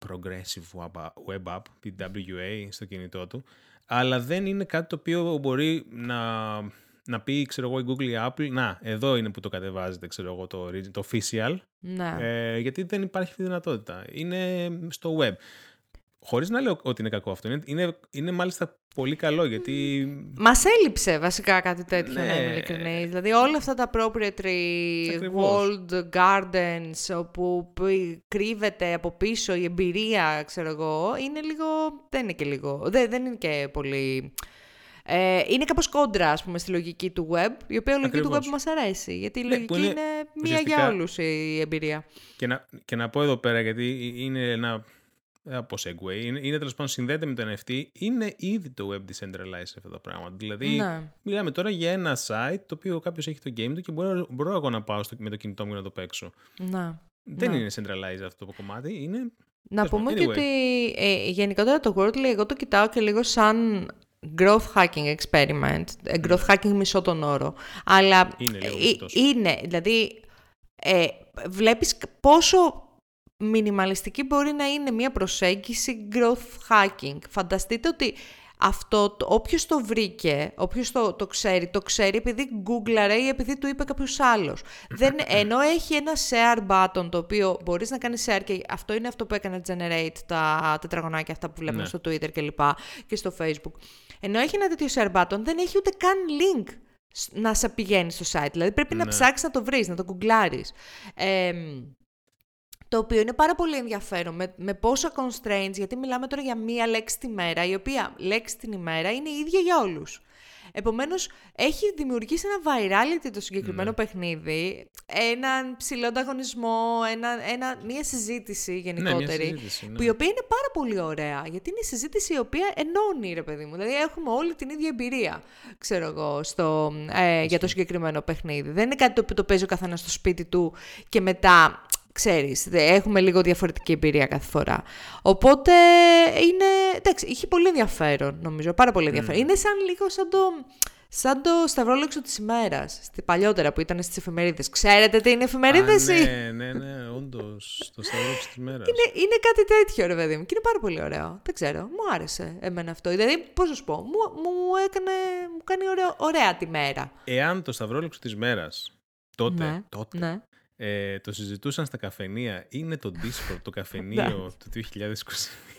Progressive Web App, PWA, στο κινητό του, αλλά δεν είναι κάτι το οποίο μπορεί να, να πει, ξέρω εγώ, η Google ή Apple, να, εδώ είναι που το κατεβάζετε, ξέρω εγώ, το, το official, ναι. ε, γιατί δεν υπάρχει αυτή η δυνατότητα. Είναι στο web. Χωρίς να λέω ότι είναι κακό αυτό. Είναι, είναι, είναι μάλιστα πολύ καλό γιατί. Μας έλειψε βασικά κάτι τέτοιο, ναι. να είμαι ειλικρινής. Δηλαδή όλα αυτά τα proprietary walled gardens όπου κρύβεται από πίσω η εμπειρία, ξέρω εγώ, είναι λίγο. Δεν είναι και λίγο. Δεν, δεν είναι και πολύ. Ε, είναι κάπως κόντρα, ας πούμε, στη λογική του web, η οποία λογική του web μας αρέσει. Γιατί η ναι, λογική είναι, είναι μία για όλους η εμπειρία. Και να, και να πω εδώ πέρα, γιατί είναι ένα από Segway, είναι, είναι τέλος πάντων συνδέεται με το NFT, είναι ήδη το web decentralized αυτό το πράγμα. Δηλαδή, ναι. μιλάμε τώρα για ένα site το οποίο κάποιος έχει το game του και μπορώ, μπορώ εγώ να πάω στο, με το κινητό μου να το παίξω. Ναι. Δεν ναι. είναι centralized αυτό το κομμάτι, είναι. Να πούμε anyway. και ότι ε, γενικότερα το Wordly εγώ το κοιτάω και λίγο σαν growth hacking experiment, ε, growth ναι. hacking μισό τον όρο. Αλλά είναι, λίγο ε, είναι δηλαδή, ε, βλέπεις πόσο μινιμαλιστική μπορεί να είναι μια προσέγγιση growth hacking. Φανταστείτε ότι αυτό, όποιος το βρήκε, όποιος το, το ξέρει, το ξέρει επειδή γκούγκλαρε ή επειδή του είπε κάποιος άλλος. ενώ έχει ένα share button το οποίο μπορείς να κάνεις share και αυτό είναι αυτό που έκανε generate τα τετραγωνάκια αυτά που βλέπουμε ναι. στο Twitter και λοιπά και στο Facebook. Ενώ έχει ένα τέτοιο share button, δεν έχει ούτε καν link να σε πηγαίνει στο site. Δηλαδή πρέπει να ναι. ψάξεις να το βρεις, να το γκουγκλάρεις. Ε, το οποίο είναι πάρα πολύ ενδιαφέρον με, με πόσα constraints, γιατί μιλάμε τώρα για μία λέξη τη μέρα, η οποία λέξη την ημέρα είναι η ίδια για όλους. Επομένως, έχει δημιουργήσει ένα virality το συγκεκριμένο Ναι. παιχνίδι, έναν ψηλό ανταγωνισμό, ένα, ένα, μια συζήτηση Ναι, μια γενικότερη. συζήτηση, ναι. Που η οποία είναι πάρα πολύ ωραία, γιατί είναι η συζήτηση η οποία ενώνει, ρε παιδί μου. Δηλαδή, έχουμε όλη την ίδια εμπειρία, ξέρω εγώ, στο, ε, για το συγκεκριμένο παιχνίδι. Δεν είναι κάτι το οποίο το παίζει ο καθένας στο σπίτι του και μετά, ξέρεις, δε- έχουμε λίγο διαφορετική εμπειρία κάθε φορά. Οπότε, είναι, εντάξει, είχε πολύ ενδιαφέρον, νομίζω, πάρα πολύ ενδιαφέρον. Είναι σαν λίγο σαν το... Σαν το σταυρόλεξο της ημέρας, στη παλιότερα που ήταν στις εφημερίδες. Ξέρετε τι είναι εφημερίδες Α, ή... ναι, ναι, ναι, όντως. Το σταυρό της μέρα. Είναι, είναι κάτι τέτοιο, ρε παιδί μου. Και είναι πάρα πολύ ωραίο. Δεν ξέρω. Μου άρεσε εμένα αυτό. Δηλαδή, πώς να σου πω, μου, μου, έκανε, μου κάνει ωραίο, ωραία τη μέρα. Εάν το σταυρόλεξο της μέρα τότε, ναι, τότε ναι. Ε, το συζητούσαν στα καφενεία, είναι το Discord, το καφενείο του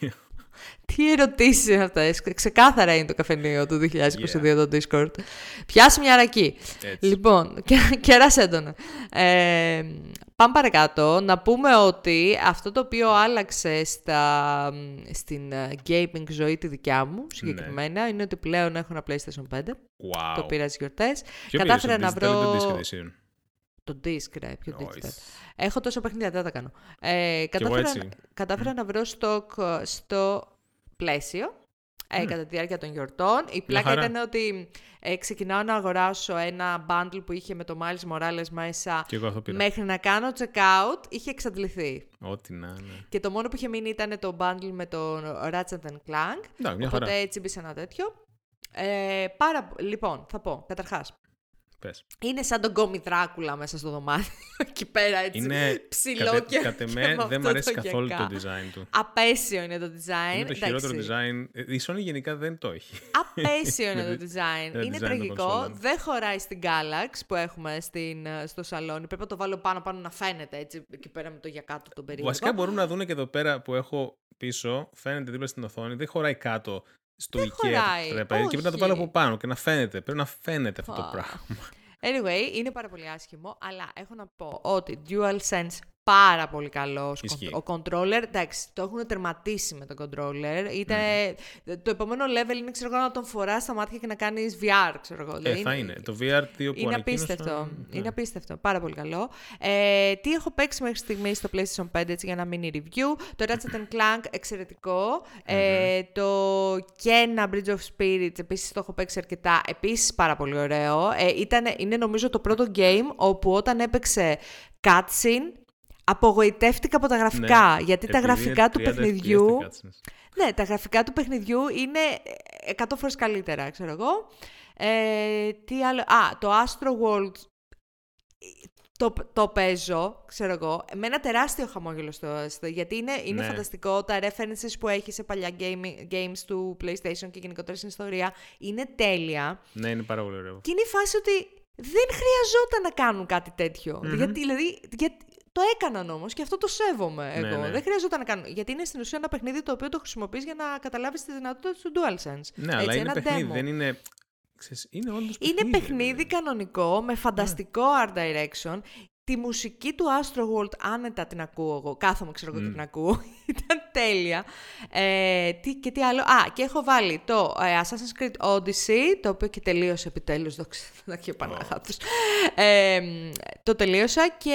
2022. Τι ερωτήσεις είναι αυτέ. Ξεκάθαρα είναι το καφενείο του 2022 το Discord. Πιάσε μια ρακή. Έτσι. Λοιπόν, και, κεράς έντονα. Ε, πάμε παρακάτω. Να πούμε ότι αυτό το οποίο άλλαξε στα, στην ε, gaming ζωή τη δικιά μου συγκεκριμένα είναι ότι πλέον έχω ένα PlayStation 5. Wow. Το πήρα στις γιορτές. Ποιο Κατάφερα πήρες, να το digital ή βρω... το disc edition? Το disc, ρε, πιο Nice. digital. Έχω τόσο παιχνίδια, δεν τα κάνω. Ε, εγώ κατάφερα, έτσι. κατάφερα να βρω stock ε, στο πλαίσιο ε, κατά τη διάρκεια των γιορτών. Η πλάκα χαρά. ήταν ότι ε, ξεκινάω να αγοράσω ένα bundle που είχε με το Miles Morales μέσα Και εγώ αυτό πήρα. μέχρι να κάνω checkout, είχε εξαντληθεί. Ό,τι να είναι. Και το μόνο που είχε μείνει ήταν το bundle με το Ratchet and Clank. Εντάξει, μια οπότε χαρά. έτσι μπήσε ένα τέτοιο. Ε, πάρα, λοιπόν, θα πω, καταρχάς, Πες. είναι σαν τον γκόμι Δράκουλα μέσα στο δωμάτιο. Εκεί πέρα έτσι. Είναι ψηλό κατε, και. κατ' και εμέ με δεν αυτό μου αρέσει το καθόλου γιακά. το design του. Απέσιο είναι το design. Είναι το εντάξει. χειρότερο design. Ε, Η Sony γενικά δεν το έχει. Απέσιο είναι Με το τη- design. με είναι design των τραγικό. κονσόλων. Δεν χωράει στην Galax που έχουμε στην, ε, στο σαλόνι. Πρέπει να το βάλω πάνω πάνω να φαίνεται έτσι εκεί πέρα με το για κάτω τον περίεργο. Βασικά μπορούν να δουν και εδώ πέρα που έχω πίσω, φαίνεται δίπλα στην οθόνη, δεν χωράει κάτω στο Δεν IKEA χωράει, το τραπέζι και πρέπει να το όχι. βάλω από πάνω και να φαίνεται. Πρέπει να φαίνεται αυτό το Α. πράγμα. Anyway, είναι πάρα πολύ άσχημο, αλλά έχω να πω ότι DualSense πάρα πολύ καλό. Ισχύει. Ο controller, εντάξει, το έχουν τερματίσει με το controller. Είτε, Το επόμενο level είναι, ξέρω εγώ, να τον φοράς στα μάτια και να κάνεις VR, ξέρω εγώ. Ε, Δηλαδή, θα είναι. Το VR 2 που Είναι ανακοίνωσαν, απίστευτο. ναι. Είναι απίστευτο. Πάρα πολύ καλό. Ε, τι έχω παίξει μέχρι στιγμής στο PlayStation 5 έτσι, για ένα mini review; Το Ratchet Clank εξαιρετικό. Ε, το Kena Bridge of Spirits επίσης το έχω παίξει αρκετά. Επίσης πάρα πολύ ωραίο. Ε, ήταν, είναι νομίζω το πρώτο game όπου όταν έπαιξε cutscene απογοητεύτηκα από τα γραφικά. γιατί τα Ναι, Επειδή γραφικά είναι του 30 FPS παιχνιδιού... τα cutscenes. Ναι, τα γραφικά του παιχνιδιού είναι 100 φορές καλύτερα, ξέρω εγώ. Ε, τι άλλο... Α, το Astro World το, το παίζω, ξέρω εγώ, με ένα τεράστιο χαμόγελο στο, στο γιατί είναι, είναι Ναι. φανταστικό. Τα references που έχει σε παλιά game, games του PlayStation και γενικότερα στην ιστορία είναι τέλεια. Ναι, είναι πάρα πολύ ωραίο. Και είναι η φάση ότι δεν χρειαζόταν να κάνουν κάτι τέτοιο. Γιατί, δηλαδή, γιατί, το έκαναν όμως και αυτό το σέβομαι εγώ. Ναι, ναι. Δεν χρειαζόταν να κάνουν. Γιατί είναι στην ουσία ένα παιχνίδι το οποίο το χρησιμοποιείς για να καταλάβεις τη δυνατότητα του DualSense. Ναι, αλλά Έτσι, είναι ένα παιχνίδι, demo. δεν είναι... Ξέρεις, είναι όντως Είναι παιχνίδι. παιχνίδι ρε. κανονικό, με φανταστικό art direction. Τη μουσική του Astro World, άνετα την ακούω εγώ, κάθομαι ξέρω εγώ και την ακούω, ήταν τέλεια. Ε, τι, και τι άλλο, α, και έχω βάλει το ε, Assassin's Creed Odyssey, το οποίο και τελείωσε επιτέλους, δόξα τω και Παναγάτους. Ε, το τελείωσα και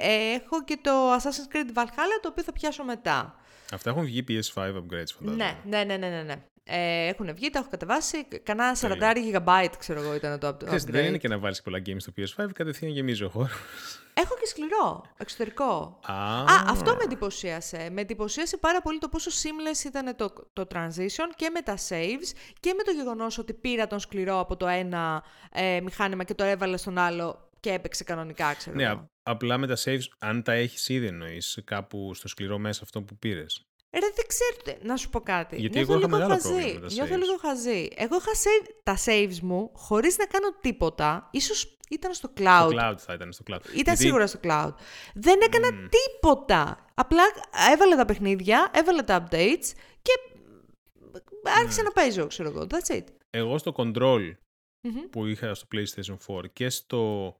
ε, έχω και το Assassin's Creed Valhalla, το οποίο θα πιάσω μετά. Αυτά έχουν βγει PS5 upgrades, φαντάζομαι. Ναι, ναι, ναι, ναι, ναι. Ναι. Ε, έχουν βγει, τα έχω κατεβάσει. Κανένα 40 Τέλεια. GB, ξέρω εγώ, ήταν το Ξέρεις, upgrade. δεν είναι και να βάλεις πολλά games στο PS5, κατευθείαν γεμίζει ο χώρο. Έχω και σκληρό, εξωτερικό. Α, Α, αυτό με εντυπωσίασε. Με εντυπωσίασε πάρα πολύ το πόσο seamless ήταν το, το transition και με τα saves και με το γεγονός ότι πήρα τον σκληρό από το ένα ε, μηχάνημα και το έβαλα στον άλλο και έπαιξε κανονικά, ξέρω Ναι, εγώ. α- απλά με τα saves, αν τα έχεις ήδη εννοείς κάπου στο σκληρό μέσα αυτό που πήρες. Ρε, δεν ξέρω, τι- να σου πω κάτι. Γιατί Νιώθω εγώ είχα λίγο μεγάλο χαζή. πρόβλημα με τα Νιώθω saves. λίγο χαζή. Εγώ είχα save, τα saves μου χωρίς να κάνω τίποτα. Ίσως ήταν στο cloud. Στο cloud θα ήταν στο cloud. Ήταν Γιατί σίγουρα στο cloud. Δεν έκανα τίποτα. Απλά έβαλα τα παιχνίδια, έβαλα τα updates και άρχισα Ναι. να παίζω, ξέρω εγώ. That's it. Εγώ στο control Μμμ. που είχα στο PlayStation 4 και στο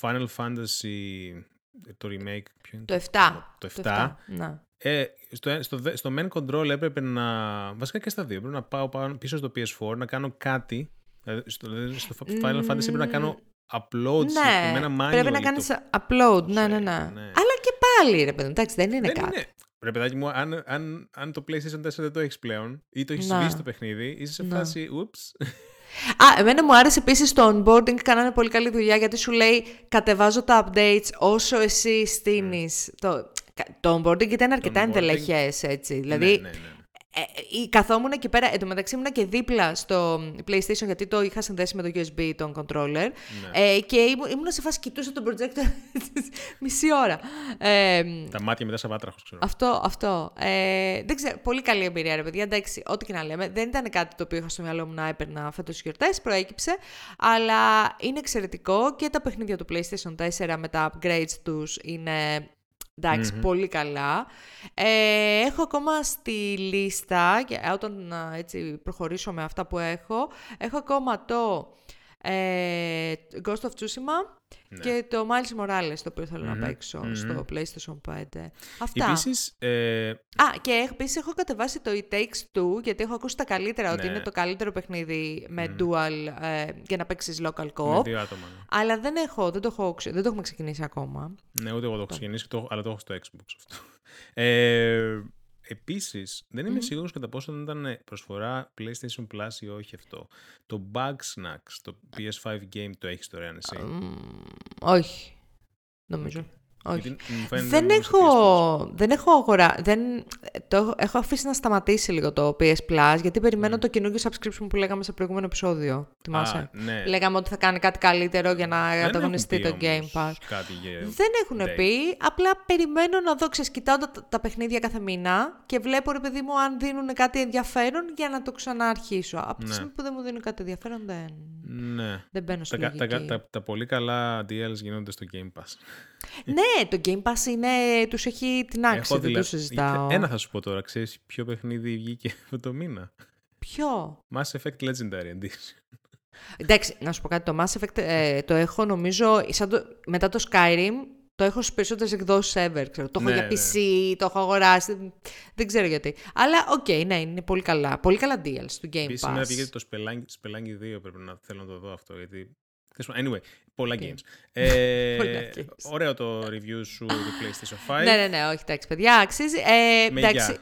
Final Fantasy το remake. Ποιο είναι Το 7. Το 7. ναι. Ε, στο, στο, δε- στο main control έπρεπε να. Βασικά και στα δύο. Έπρεπε να πάω πάνω, πίσω στο PS4 να κάνω κάτι. Δηλαδή στο, δηλαδή στο Final Fantasy έπρεπε να κάνω upload συγκεκριμένα Ναι, manually πρέπει να το- κάνεις upload, ναι, ναι, ναι. ναι. Αλλά και πάλι, ρε παιδί, μου, εντάξει, δεν είναι Δεν κάτι. είναι. Ρε παιδάκι μου, αν, αν, αν το PlayStation 4 δεν το έχεις πλέον ή το έχεις Να. σβήσει το παιχνίδι, είσαι σε Να. φάση. Ούψ. Α, εμένα μου άρεσε επίσης το onboarding, κάνανε πολύ καλή δουλειά γιατί σου λέει κατεβάζω τα updates όσο εσύ στείνεις. Το, το onboarding ήταν αρκετά onboarding- ενδελεχές, έτσι. Δηλαδή, ναι, ναι, ναι. Ε, ε, καθόμουν εκεί πέρα, εντωμεταξύ ήμουν και δίπλα στο PlayStation γιατί το είχα συνδέσει με το USB τον controller Ναι. ε, και ήμουν, ήμουν σε φάση κοιτούσα τον projector μισή ώρα. Ε, Τα μάτια μετά σαν βάτραχος, ξέρω. αυτό, αυτό. Ε, δεν ξέρω, πολύ καλή εμπειρία ρε παιδιά, εντάξει, ό,τι και να λέμε. Δεν ήταν κάτι το οποίο είχα στο μυαλό μου να έπαιρνα φέτος στις γιορτές, προέκυψε, αλλά είναι εξαιρετικό και τα παιχνίδια του PlayStation 4 με τα upgrades τους είναι Εντάξει, πολύ καλά. Ε, έχω ακόμα στη λίστα, και όταν α, έτσι προχωρήσω με αυτά που έχω, έχω ακόμα το ε, Ghost of Tsushima και το Miles Morales, το οποίο θέλω να παίξω στο PlayStation 5. Αυτά. Επίσης, ε, Α, και επίσης έχω κατεβάσει το It Takes Two, γιατί έχω ακούσει τα καλύτερα, ότι Ναι. είναι το καλύτερο παιχνίδι με dual ε, για να παίξεις local με co-op. δύο άτομα. ναι. Αλλά δεν έχω, δεν το, έχω, ξε- δεν το έχουμε ξεκινήσει ακόμα. Ναι, ούτε εγώ το έχω ξεκινήσει, το- αλλά το έχω στο Xbox αυτό. Ε, Επίσης, δεν είμαι σίγουρος κατά πόσο ήταν προσφορά PlayStation Plus ή όχι αυτό. Το Bug Snacks, το PS5 game, το έχεις τώρα αν εσύ; Μ, όχι, νομίζω. Όχι. Γιατί μου φαίνεται Δεν μόνο στο έχω, δεν έχω αγορά, δεν, το έχω, έχω αφήσει να σταματήσει λίγο το PS Plus, γιατί περιμένω το καινούργιο subscription που λέγαμε σε προηγούμενο επεισόδιο. Θυμάσαι; Α, ναι. Λέγαμε ότι θα κάνει κάτι καλύτερο για να Δεν ανταγωνιστεί έχουν το πει Game όμως Pass. Κάτι για... Δεν έχουν date. πει, απλά περιμένω να δω, ξέρεις, κοιτάω τα, τα παιχνίδια κάθε μήνα και βλέπω, ρε παιδί μου, αν δίνουν κάτι ενδιαφέρον για να το ξαναρχίσω. Από τη Ναι. στιγμή που δεν μου δίνουν κάτι ενδιαφέρον, δεν, Ναι. δεν μπαίνω στη Τα, κα- τα, λογική. τα, τα πολύ καλά deals γίνονται στο Game Pass. Ναι, το Game Pass είναι, τους έχει την άξια, δεν δηλα- το συζητάω. Ένα θα σου πω τώρα. Ξέρεις ποιο παιχνίδι βγήκε αυτό το μήνα; Ποιο; Mass Effect Legendary Edition. Εντάξει, να σου πω κάτι, το Mass Effect ε, το έχω νομίζω, σαν το, μετά το Skyrim, το έχω στις περισσότερες εκδόσεις ever, ξέρω. Το έχω Ναι, για ναι. PC, το έχω αγοράσει, δεν ξέρω γιατί. Αλλά οκ, ναι, είναι πολύ καλά. Πολύ καλά deals του Game Επίσης Pass. σήμερα βγήκε το Spelunky, Spelunky 2, πρέπει να θέλω να το δω αυτό, γιατί... Anyway, πολλά games. Ε, Πολλά games. ωραίο το review σου του PlayStation 5. Ναι, ναι, ναι, όχι, εντάξει, παιδιά, αξίζει. Ε, Με εντάξει,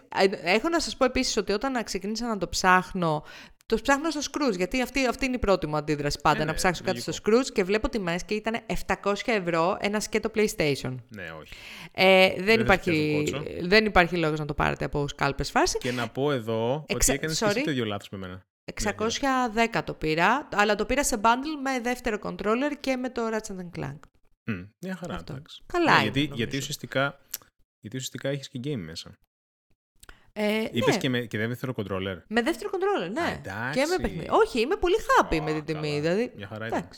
ε, έχω να σας πω επίσης ότι όταν ξεκίνησα να το ψάχνω, το ψάχνω στο Scrooge, γιατί αυτή, αυτή είναι η πρώτη μου αντίδραση πάντα, Ε, να ναι, ψάξω κάτι λογικό. στο Scrooge και βλέπω τιμές και ήταν 700 ευρώ ένα σκέτο PlayStation. Ναι, όχι. Ε, δεν, θα υπάρχει, πιάσουν κότσο. δεν υπάρχει λόγος να το πάρετε από σκάλπες φάση. Και να πω εδώ Εξα- ότι έκανες και εσύ sorry. το ίδιο λάθος με μένα. 610 το πήρα, αλλά το πήρα σε bundle με δεύτερο controller και με το Ratchet Clank. Μμ, μια χαρά, Αυτό. εντάξει. Καλά Ναι, είναι, γιατί, νομίζω. γιατί, ουσιαστικά, γιατί ουσιαστικά έχεις και game μέσα. Ε, Είπες ναι. και, με, και δεύτερο controller. Με δεύτερο controller, ναι. εντάξει. και με παιχνίδι. Όχι, είμαι πολύ happy Α, με την τιμή. καλά. Δηλαδή, Μια χαρά είναι.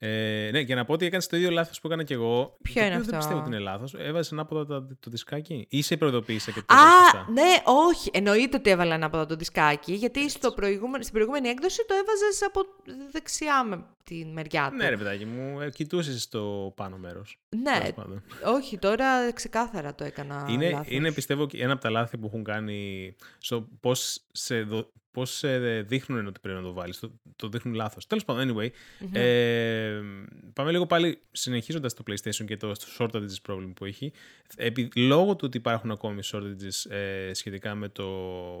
Εντάξει. Ε, ναι, και να πω ότι έκανες το ίδιο λάθος που έκανα και εγώ. Ποιο το είναι οποίο αυτό; Δεν πιστεύω ότι είναι λάθος. Έβαζε ανάποδα το, το δισκάκι. Ή σε προειδοποίησα και το Α, έβαζες ναι, όχι. Εννοείται ότι έβαλα ένα από το δισκάκι, γιατί στο προηγούμενο, στην προηγούμενη έκδοση το έβαζες από δεξιά με τη μεριά του. Ναι, ρε παιδάκι μου, ε, κοιτούσες το πάνω μέρος. Ναι, όχι, τώρα ξεκάθαρα το έκανα Είναι, λάθος. είναι πιστεύω και ένα από τα λάθη που έχουν κάνει στο πώς σε, δο- πώς σε δείχνουν ότι πρέπει να το βάλεις. Το, το δείχνουν λάθος. Τέλος πάντων, anyway. Ε, πάμε λίγο πάλι συνεχίζοντας το PlayStation και το shortages problem που έχει. Επί, λόγω του ότι υπάρχουν ακόμη shortages ε, σχετικά με το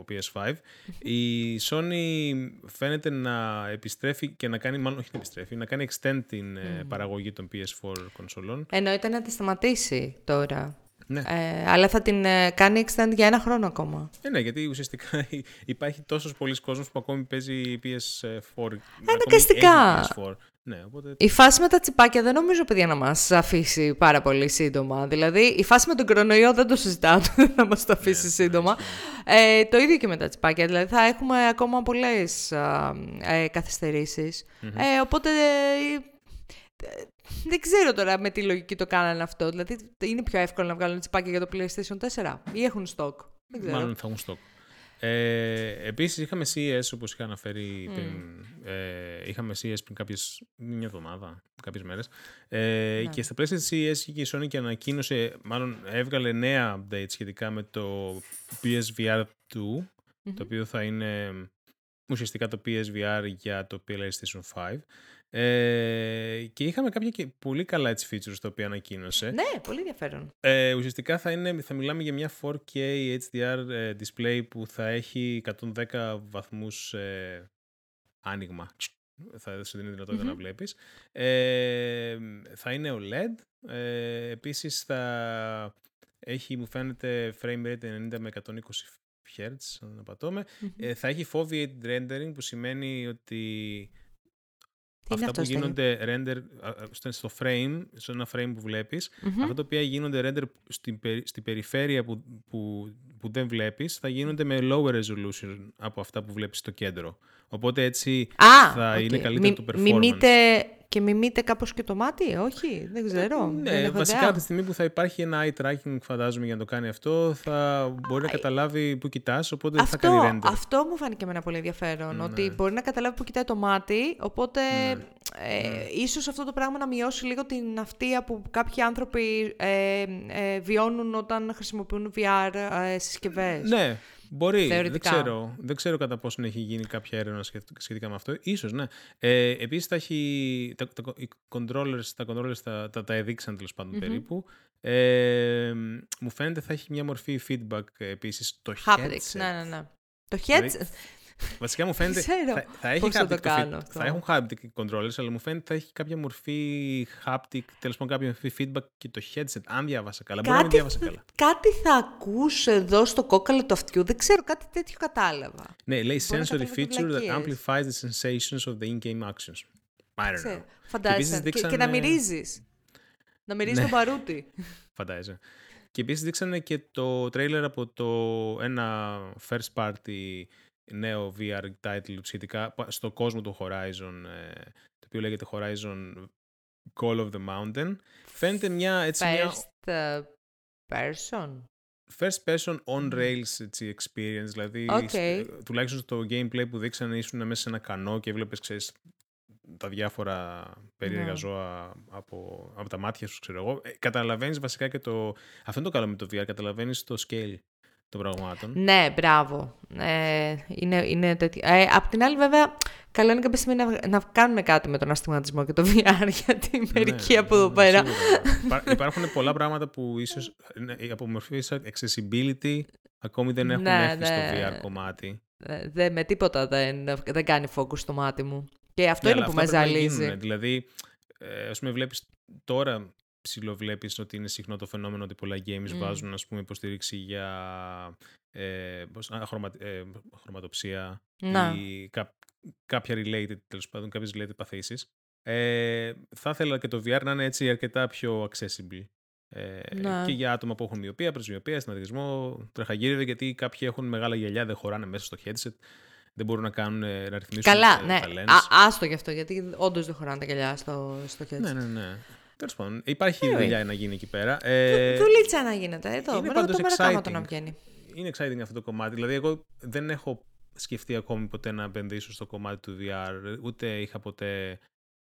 PS5, η Sony φαίνεται να επιστρέφει και να κάνει, μάλλον όχι να επιστρέφει, να κάνει extend την ε, παραγωγή των PS4 κονσολών. Εννοείται να τη σταματήσει τώρα. Ναι. Ε, αλλά θα την ε, κάνει extend για ένα χρόνο ακόμα. Ε, ναι, γιατί ουσιαστικά υπάρχει τόσος πολλοί κόσμος που ακόμη παίζει PS4. Αναγκαστικά. ακόμη έχει PS4. Ναι, οπότε... Η φάση με τα τσιπάκια δεν νομίζω, παιδιά, να μας αφήσει πάρα πολύ σύντομα. Δηλαδή, η φάση με τον κορονοϊό δεν το συζητάω, δεν θα μας το αφήσει Ναι, σύντομα. Ε, το ίδιο και με τα τσιπάκια. Δηλαδή, θα έχουμε ακόμα πολλές α, ε, καθυστερήσεις. Ε, οπότε, ε, δεν ξέρω τώρα με τι λογική το κάνανε αυτό. Δηλαδή, είναι πιο εύκολο να βγάλουν τσιπάκια για το PlayStation 4 ή έχουν stock. Δεν ξέρω. Μάλλον θα έχουν stock. Ε, επίσης είχαμε CES όπως είχα αναφέρει πριν, ε, είχαμε CES πριν κάποιες, μια εβδομάδα, κάποιες μέρες ε, και στα πλαίσια της CES είχε η Sony και ανακοίνωσε, μάλλον έβγαλε νέα update σχετικά με το PSVR 2 το οποίο θα είναι ουσιαστικά το PSVR για το PlayStation 5 ε, και είχαμε κάποια και πολύ καλά έτσι features τα οποία ανακοίνωσε. Ναι, πολύ ενδιαφέρον. Ε, ουσιαστικά θα, είναι, θα μιλάμε για μια 4K HDR ε, display που θα έχει 110 βαθμούς ε, άνοιγμα. Θα σου δίνει δυνατότητα να βλέπεις. Ε, θα είναι OLED. Ε, επίσης θα έχει, μου φαίνεται, frame rate 90 με 120 Hz, αν δεν πατώμε. Ε, θα έχει foveated rendering που σημαίνει ότι αυτά που γίνονται render στο frame, σε ένα frame που βλέπεις, αυτά τα οποία γίνονται render στην, στην περιφέρεια που, που, που δεν βλέπεις, θα γίνονται με lower resolution από αυτά που βλέπεις στο κέντρο. Οπότε έτσι θα είναι καλύτερο το performance. Μιμείτε και μιμείτε κάπως και το μάτι, όχι, δεν ξέρω. ναι, βασικά από τη στιγμή που θα υπάρχει ένα eye tracking, φαντάζομαι, για να το κάνει αυτό, θα μπορεί να καταλάβει που κοιτάς, οπότε αυτό, θα κάνει render. Αυτό μου φάνηκε εμένα πολύ ενδιαφέρον, ναι. ότι μπορεί να καταλάβει που κοιτάει το μάτι, οπότε ναι. Ε, ναι. ίσως αυτό το πράγμα να μειώσει λίγο την αυτία που κάποιοι άνθρωποι ε, ε, βιώνουν όταν χρησιμοποιούν VR ε, συσκευές. Ναι, Μπορεί, δεν ξέρω, δεν ξέρω κατά πόσο έχει γίνει κάποια έρευνα σχετικά με αυτό. Ίσως, ναι. Ε, επίσης θα έχει, τα, τα, οι controllers, τα controllers τα, τα, τα εδείξαν τέλος πάντων περίπου. Ε, μου φαίνεται θα έχει μια μορφή feedback επίσης το Haptics, headset. ναι, ναι, ναι. Το δηλαδή, headset, Βασικά μου φαίνεται. θα, θα έχει θα, το κάνω, θα έχουν haptic controllers, αλλά μου φαίνεται θα έχει κάποια μορφή haptic, τέλος πάντων κάποια μορφή feedback και το headset. Αν διάβασα καλά. Κάτι, Μπορεί να διάβασα καλά. Κάτι θα ακούσω εδώ στο κόκαλο του αυτιού. Δεν ξέρω, κάτι τέτοιο κατάλαβα. Ναι, λέει sensory feature that amplifies the sensations of the in-game actions. I don't know. Φαντάζεσαι. Και, και, και, να μυρίζεις. Να μυρίζεις ναι. το παρούτι. Φαντάζεσαι. Και επίσης δείξανε και το τρέιλερ από το ένα first party νέο VR title σχετικά στο κόσμο του Horizon, ε, το οποίο λέγεται Horizon Call of the Mountain. Φαίνεται μια έτσι First μια... person. First person on rails έτσι, experience, δηλαδή okay. τουλάχιστον στο gameplay που δείξανε ήσουν μέσα σε ένα κανό και έβλεπες, ξέρεις, τα διάφορα περίεργα yeah. Ναι. ζώα από, από τα μάτια σου, ξέρω εγώ. Ε, καταλαβαίνεις βασικά και το... Αυτό είναι το καλό με το VR, καταλαβαίνεις το scale των πραγμάτων. Ναι, μπράβο. Ε, είναι, είναι τέτοιο. Ε, απ' την άλλη, βέβαια, καλό είναι κάποια στιγμή να, να κάνουμε κάτι με τον αστιγματισμό και το VR, γιατί ναι, μερικοί από εδώ ναι, πέρα. υπάρχουν πολλά πράγματα που ίσως από μορφή accessibility ακόμη δεν έχουν ναι, έρθει στο VR κομμάτι. Δε, με τίποτα δεν, δεν κάνει focus στο μάτι μου. Και αυτό είναι που με ζαλίζει. Δηλαδή, ε, ας πούμε, βλέπεις τώρα ψιλοβλέπεις ότι είναι συχνό το φαινόμενο ότι πολλά games βάζουν ας πούμε, υποστήριξη για ε, χρωμα, ε, χρωματοψία ή κά, κάποια related, τέλος πάντων, κάποιες related παθήσεις. Ε, θα ήθελα και το VR να είναι έτσι αρκετά πιο accessible. Ε, και για άτομα που έχουν μοιοπία, πρεσβειοπία, συναδρισμό, τρεχαγύριδε, γιατί κάποιοι έχουν μεγάλα γυαλιά, δεν χωράνε μέσα στο headset, δεν μπορούν να κάνουν, να ρυθμίσουν Καλά, τα, ναι. τα lens. Α, άστο γι' αυτό, γιατί όντως δεν χωράνε τα γυαλιά στο, στο headset. Ναι, ναι, ναι. Τέλος πάντων, υπάρχει anyway. δουλειά να γίνει εκεί πέρα. Ε, Δουλίτσα να γίνεται. Εδώ, είναι πάντως το exciting. να βγαίνει. Είναι exciting αυτό το κομμάτι. Δηλαδή, εγώ δεν έχω σκεφτεί ακόμη ποτέ να επενδύσω στο κομμάτι του VR. Ούτε είχα ποτέ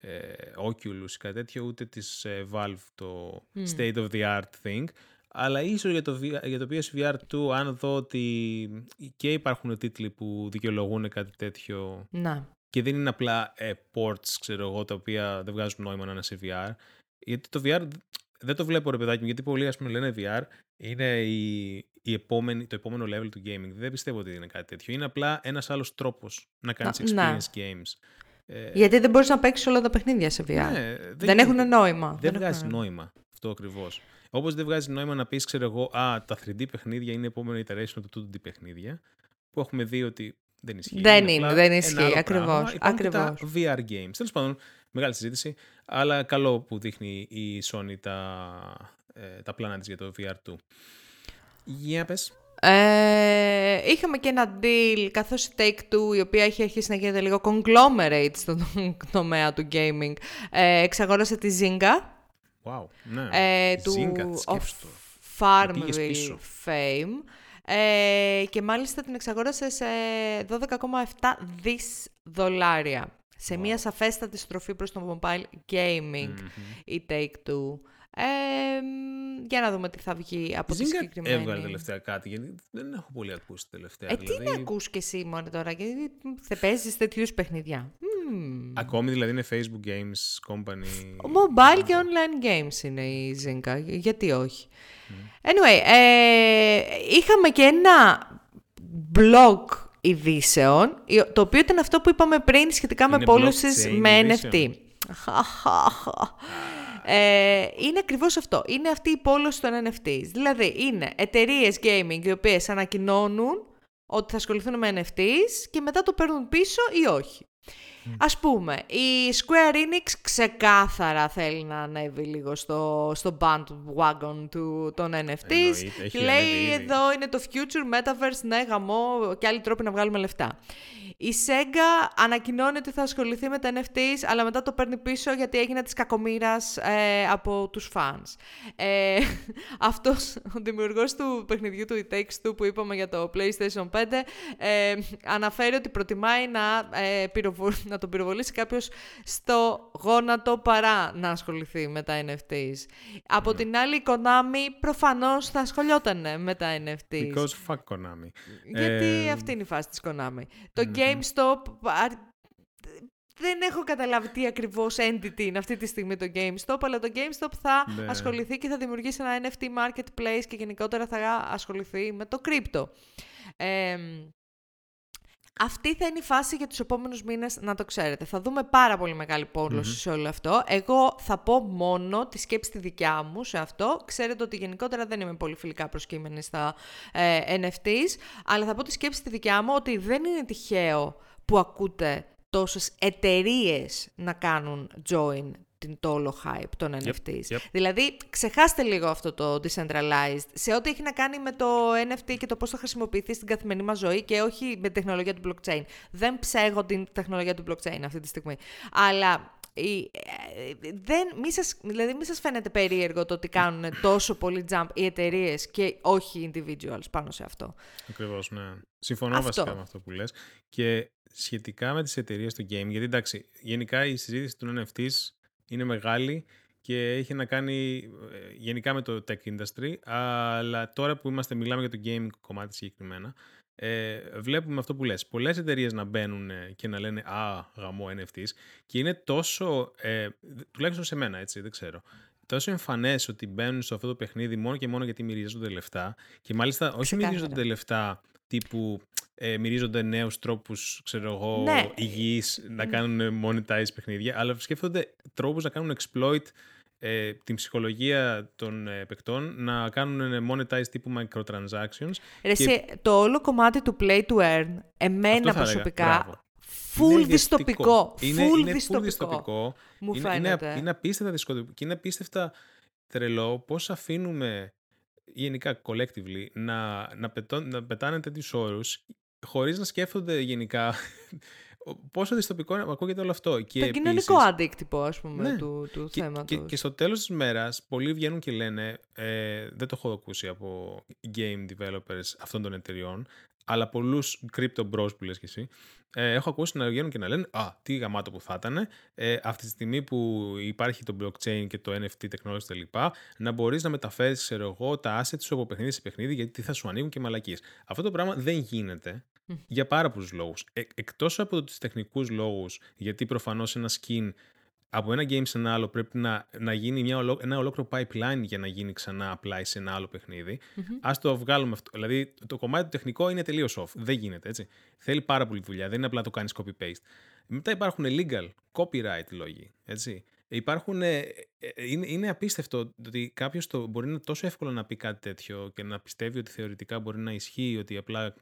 ε, Oculus ή κάτι τέτοιο, ούτε της ε, Valve το mm. state of the art thing. Αλλά ίσως για το, για το PSVR 2, αν δω ότι και υπάρχουν τίτλοι που δικαιολογούν κάτι τέτοιο να. και δεν είναι απλά ε, ports, ξέρω εγώ, τα οποία δεν βγάζουν νόημα να είναι σε VR, γιατί το VR δεν το βλέπω ρε παιδάκι μου, γιατί πολλοί ας πούμε λένε VR είναι η, η επόμενη, το επόμενο level του gaming. Δεν πιστεύω ότι είναι κάτι τέτοιο. Είναι απλά ένας άλλος τρόπος να κάνεις experience games. Ε, γιατί δεν μπορείς να παίξεις όλα τα παιχνίδια σε VR. Ναι, δεν, δεν έχουν νόημα. Δεν, δεν βγάζει νόημα αυτό ακριβώς. Όπως δεν βγάζει νόημα να πεις, ξέρω εγώ, Α, τα 3D παιχνίδια είναι η επόμενη iteration του 2D παιχνίδια. Που έχουμε δει ότι δεν ισχύει. Δεν είναι, δεν ισχύει. Ακριβώς. Τα VR games. Τέλος πάντων, μεγάλη συζήτηση. Αλλά καλό που δείχνει η Sony τα, ε, τα πλάνα της για το VR2. Για πες. Ε, είχαμε και ένα deal, καθώς η Take-Two, η οποία έχει αρχίσει να γίνεται λίγο conglomerate στον τομέα του gaming, ε, εξαγόρασε τη Zynga. Wow, ναι. Ε, του Zynga, of Farmville Fame. ε, και μάλιστα την εξαγόρασε σε 12,7 δις δολάρια. Σε μια σαφέστατη στροφή προς το mobile gaming η Take-Two. Ε, για να δούμε τι θα βγει από τη συγκεκριμένη. έβγαλε τελευταία κάτι, γιατί δεν έχω πολύ ακούσει τελευταία. Ε, δηλαδή... τι να ακούς και εσύ μόνο τώρα, γιατί δεν παίζεις τέτοιους παιχνιδιά. Ακόμη δηλαδή είναι Facebook Games Company. Mobile και online games είναι η Zynga, γιατί όχι. Anyway, ε, είχαμε και ένα blog ειδήσεων, το οποίο ήταν αυτό που είπαμε πριν σχετικά με πώληση με NFT. Ε, είναι ακριβώς αυτό. Είναι αυτή η πόλωση των NFTs. Δηλαδή, είναι εταιρείες gaming οι οποίες ανακοινώνουν ότι θα ασχοληθούν με NFTs και μετά το παίρνουν πίσω ή όχι. Ας πούμε, η Square Enix ξεκάθαρα θέλει να ανέβει λίγο στο, στο bandwagon του, των NFTs. Λέει εδώ είναι το future, metaverse, ναι, γαμό και άλλοι τρόποι να βγάλουμε λεφτά. Η Sega ανακοινώνει ότι θα ασχοληθεί με τα NFTs, αλλά μετά το παίρνει πίσω γιατί έγινε της κακομήρας ε, από τους fans. Ε, αυτός, ο δημιουργός του παιχνιδιού του It Takes Two που είπαμε για το PlayStation 5, ε, αναφέρει ότι προτιμάει να, ε, να τον πυροβολήσει κάποιος στο γόνατο παρά να ασχοληθεί με τα NFTs. Από ναι. την άλλη, η Konami προφανώς θα ασχολιόταν με τα NFTs. Because fuck Konami. Γιατί ε, αυτή είναι η φάση της Konami. Το GameStop δεν έχω καταλάβει τι ακριβώς entity είναι αυτή τη στιγμή το GameStop, αλλά το GameStop θα ναι. ασχοληθεί και θα δημιουργήσει ένα NFT marketplace και γενικότερα θα ασχοληθεί με το crypto. Ε, αυτή θα είναι η φάση για τους επόμενους μήνες, να το ξέρετε. Θα δούμε πάρα πολύ μεγάλη σε όλο αυτό. Εγώ θα πω μόνο τη σκέψη τη δικιά μου σε αυτό. Ξέρετε ότι γενικότερα δεν είμαι πολύ φιλικά προσκύμενη στα ε, NFTs, αλλά θα πω τη σκέψη τη δικιά μου ότι δεν είναι τυχαίο που ακούτε τόσες εταιρείες να κάνουν join την, το όλο hype των NFTs. Δηλαδή, ξεχάστε λίγο αυτό το decentralized σε ό,τι έχει να κάνει με το NFT και το πώς θα χρησιμοποιηθεί στην καθημερινή μας ζωή και όχι με την τεχνολογία του blockchain. Δεν ψέγω την τεχνολογία του blockchain αυτή τη στιγμή. Αλλά η, ε, δεν, μη σας, δηλαδή μη σας φαίνεται περίεργο το ότι κάνουν τόσο πολύ jump οι εταιρείες και όχι individuals πάνω σε αυτό. Ακριβώς, ναι. Συμφωνώ αυτό. βασικά με αυτό που λες. Και σχετικά με τις εταιρείες του game, γιατί εντάξει, γενικά η συζήτηση του NFTs είναι μεγάλη και έχει να κάνει ε, γενικά με το tech industry, αλλά τώρα που είμαστε, μιλάμε για το game κομμάτι συγκεκριμένα, ε, βλέπουμε αυτό που λες. Πολλές εταιρείες να μπαίνουν και να λένε «Α, γαμό NFTs» και είναι τόσο, ε, τουλάχιστον σε μένα έτσι, δεν ξέρω, τόσο εμφανές ότι μπαίνουν σε αυτό το παιχνίδι μόνο και μόνο γιατί μυρίζονται λεφτά και μάλιστα όχι μυρίζονται λεφτά τύπου ε, μυρίζονται νέους τρόπους, ξέρω εγώ, ναι. υγιείς, να κάνουν monetize παιχνίδια, αλλά σκέφτονται τρόπους να κάνουν exploit ε, την ψυχολογία των ε, παικτών, να κάνουν monetize τύπου microtransactions. Ρε, και... το όλο κομμάτι του play to earn, εμένα προσωπικά, full διστοπικό. Είναι, full είναι διστοπικό. διστοπικό. Μου είναι, φαίνεται. Είναι, είναι απίστευτα δυσκολικό και είναι απίστευτα τρελό πώς αφήνουμε γενικά collectively να, να, πετώ, να πετάνε τέτοιους όρους χωρίς να σκέφτονται γενικά πόσο δυστοπικό ακούγεται όλο αυτό. Και το κοινωνικό αντίκτυπο, ας πούμε, ναι. του, του και, θέματος. Και, και, στο τέλος της μέρας, πολλοί βγαίνουν και λένε, ε, δεν το έχω ακούσει από game developers αυτών των εταιριών, αλλά πολλούς crypto bros που λες και εσύ, ε, έχω ακούσει να βγαίνουν και να λένε Α, τι γαμάτο που θα ήταν ε, αυτή τη στιγμή που υπάρχει το blockchain και το NFT technology κλπ. Να μπορείς να μεταφέρεις, ξέρω εγώ, τα assets σου από παιχνίδι σε παιχνίδι, γιατί θα σου ανοίγουν και μαλακίες. Αυτό το πράγμα δεν γίνεται για πάρα πολλούς λόγους. Ε, Εκτός από τους τεχνικούς λόγους, γιατί προφανώς ένα skin από ένα game σε ένα άλλο πρέπει να, να γίνει μια, ένα ολόκληρο pipeline για να γίνει ξανά απλά σε ένα άλλο παιχνίδι. Mm-hmm. Α το βγάλουμε αυτό. Δηλαδή, το κομμάτι του τεχνικό είναι τελείως off. Δεν γίνεται έτσι. Θέλει πάρα πολύ δουλειά. Δεν είναι απλά το κάνεις copy-paste. Μετά υπάρχουν legal, copyright λόγοι. Έτσι. Υπάρχουν, ε, ε, είναι, είναι απίστευτο ότι κάποιος μπορεί να τόσο εύκολο να πει κάτι τέτοιο και να πιστεύει ότι θεωρητικά μπορεί να ισχύει ότι απλά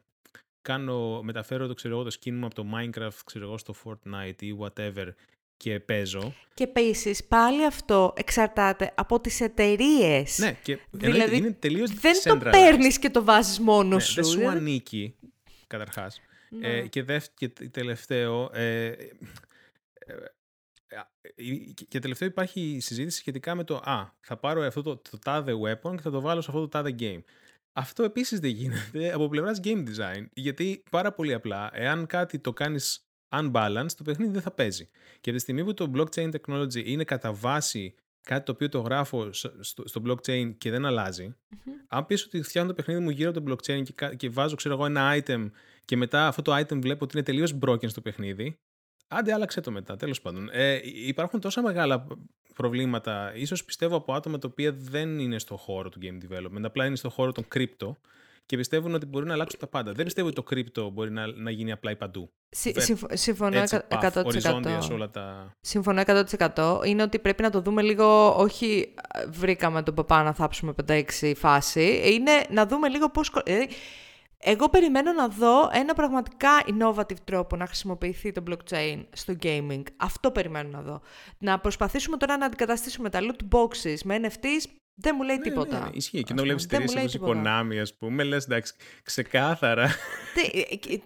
κάνω, μεταφέρω το, ξέρω, το skin μου από το Minecraft ξέρω εγώ, στο Fortnite ή whatever και παίζω. Και επίσης πάλι αυτό εξαρτάται από τις εταιρείες. Ναι, και δηλαδή, είναι τελείως Δεν το παίρνεις και το βάζεις μόνος ναι, σου. Δεν σου δηλαδή. ανήκει, καταρχάς. Ναι. Ε, και, δευ, και τελευταίο. Ε, ε, και τελευταίο υπάρχει η συζήτηση σχετικά με το «Α, θα πάρω αυτό το, το τάδε weapon και θα το βάλω σε αυτό το τάδε game». Αυτό επίσης δεν γίνεται από πλευράς game design. Γιατί πάρα πολύ απλά, εάν κάτι το κάνεις unbalanced, το παιχνίδι δεν θα παίζει. Και τη στιγμή που το blockchain technology είναι κατά βάση κάτι το οποίο το γράφω στο, blockchain και δεν αλλαζει αν πεις ότι φτιάχνω το παιχνίδι μου γύρω από το blockchain και, και βάζω ξέρω εγώ ένα item και μετά αυτό το item βλέπω ότι είναι τελείως broken στο παιχνίδι, άντε άλλαξε το μετά, τέλος πάντων. Ε, υπάρχουν τόσα μεγάλα προβλήματα, ίσως πιστεύω από άτομα τα οποία δεν είναι στο χώρο του game development, απλά είναι στο χώρο των crypto και πιστεύουν ότι μπορεί να αλλάξουν τα πάντα. Δεν πιστεύω ότι το crypto μπορεί να, να γίνει απλά παντού. συμφωνώ 100%. σε όλα τα... Συμφωνώ 100%. Είναι ότι πρέπει να το δούμε λίγο, όχι βρήκαμε τον παπά να θάψουμε 5-6 φάση, είναι να δούμε λίγο πώς... Δηλαδή, εγώ περιμένω να δω ένα πραγματικά innovative τρόπο να χρησιμοποιηθεί το blockchain στο gaming. Αυτό περιμένω να δω. Να προσπαθήσουμε τώρα να αντικαταστήσουμε τα loot boxes με NFTs δεν μου λέει ναι, τίποτα. Ναι, ισχύει. Και να βλέπεις εταιρείε όπω η Konami, ας πούμε, λες εντάξει, ξεκάθαρα.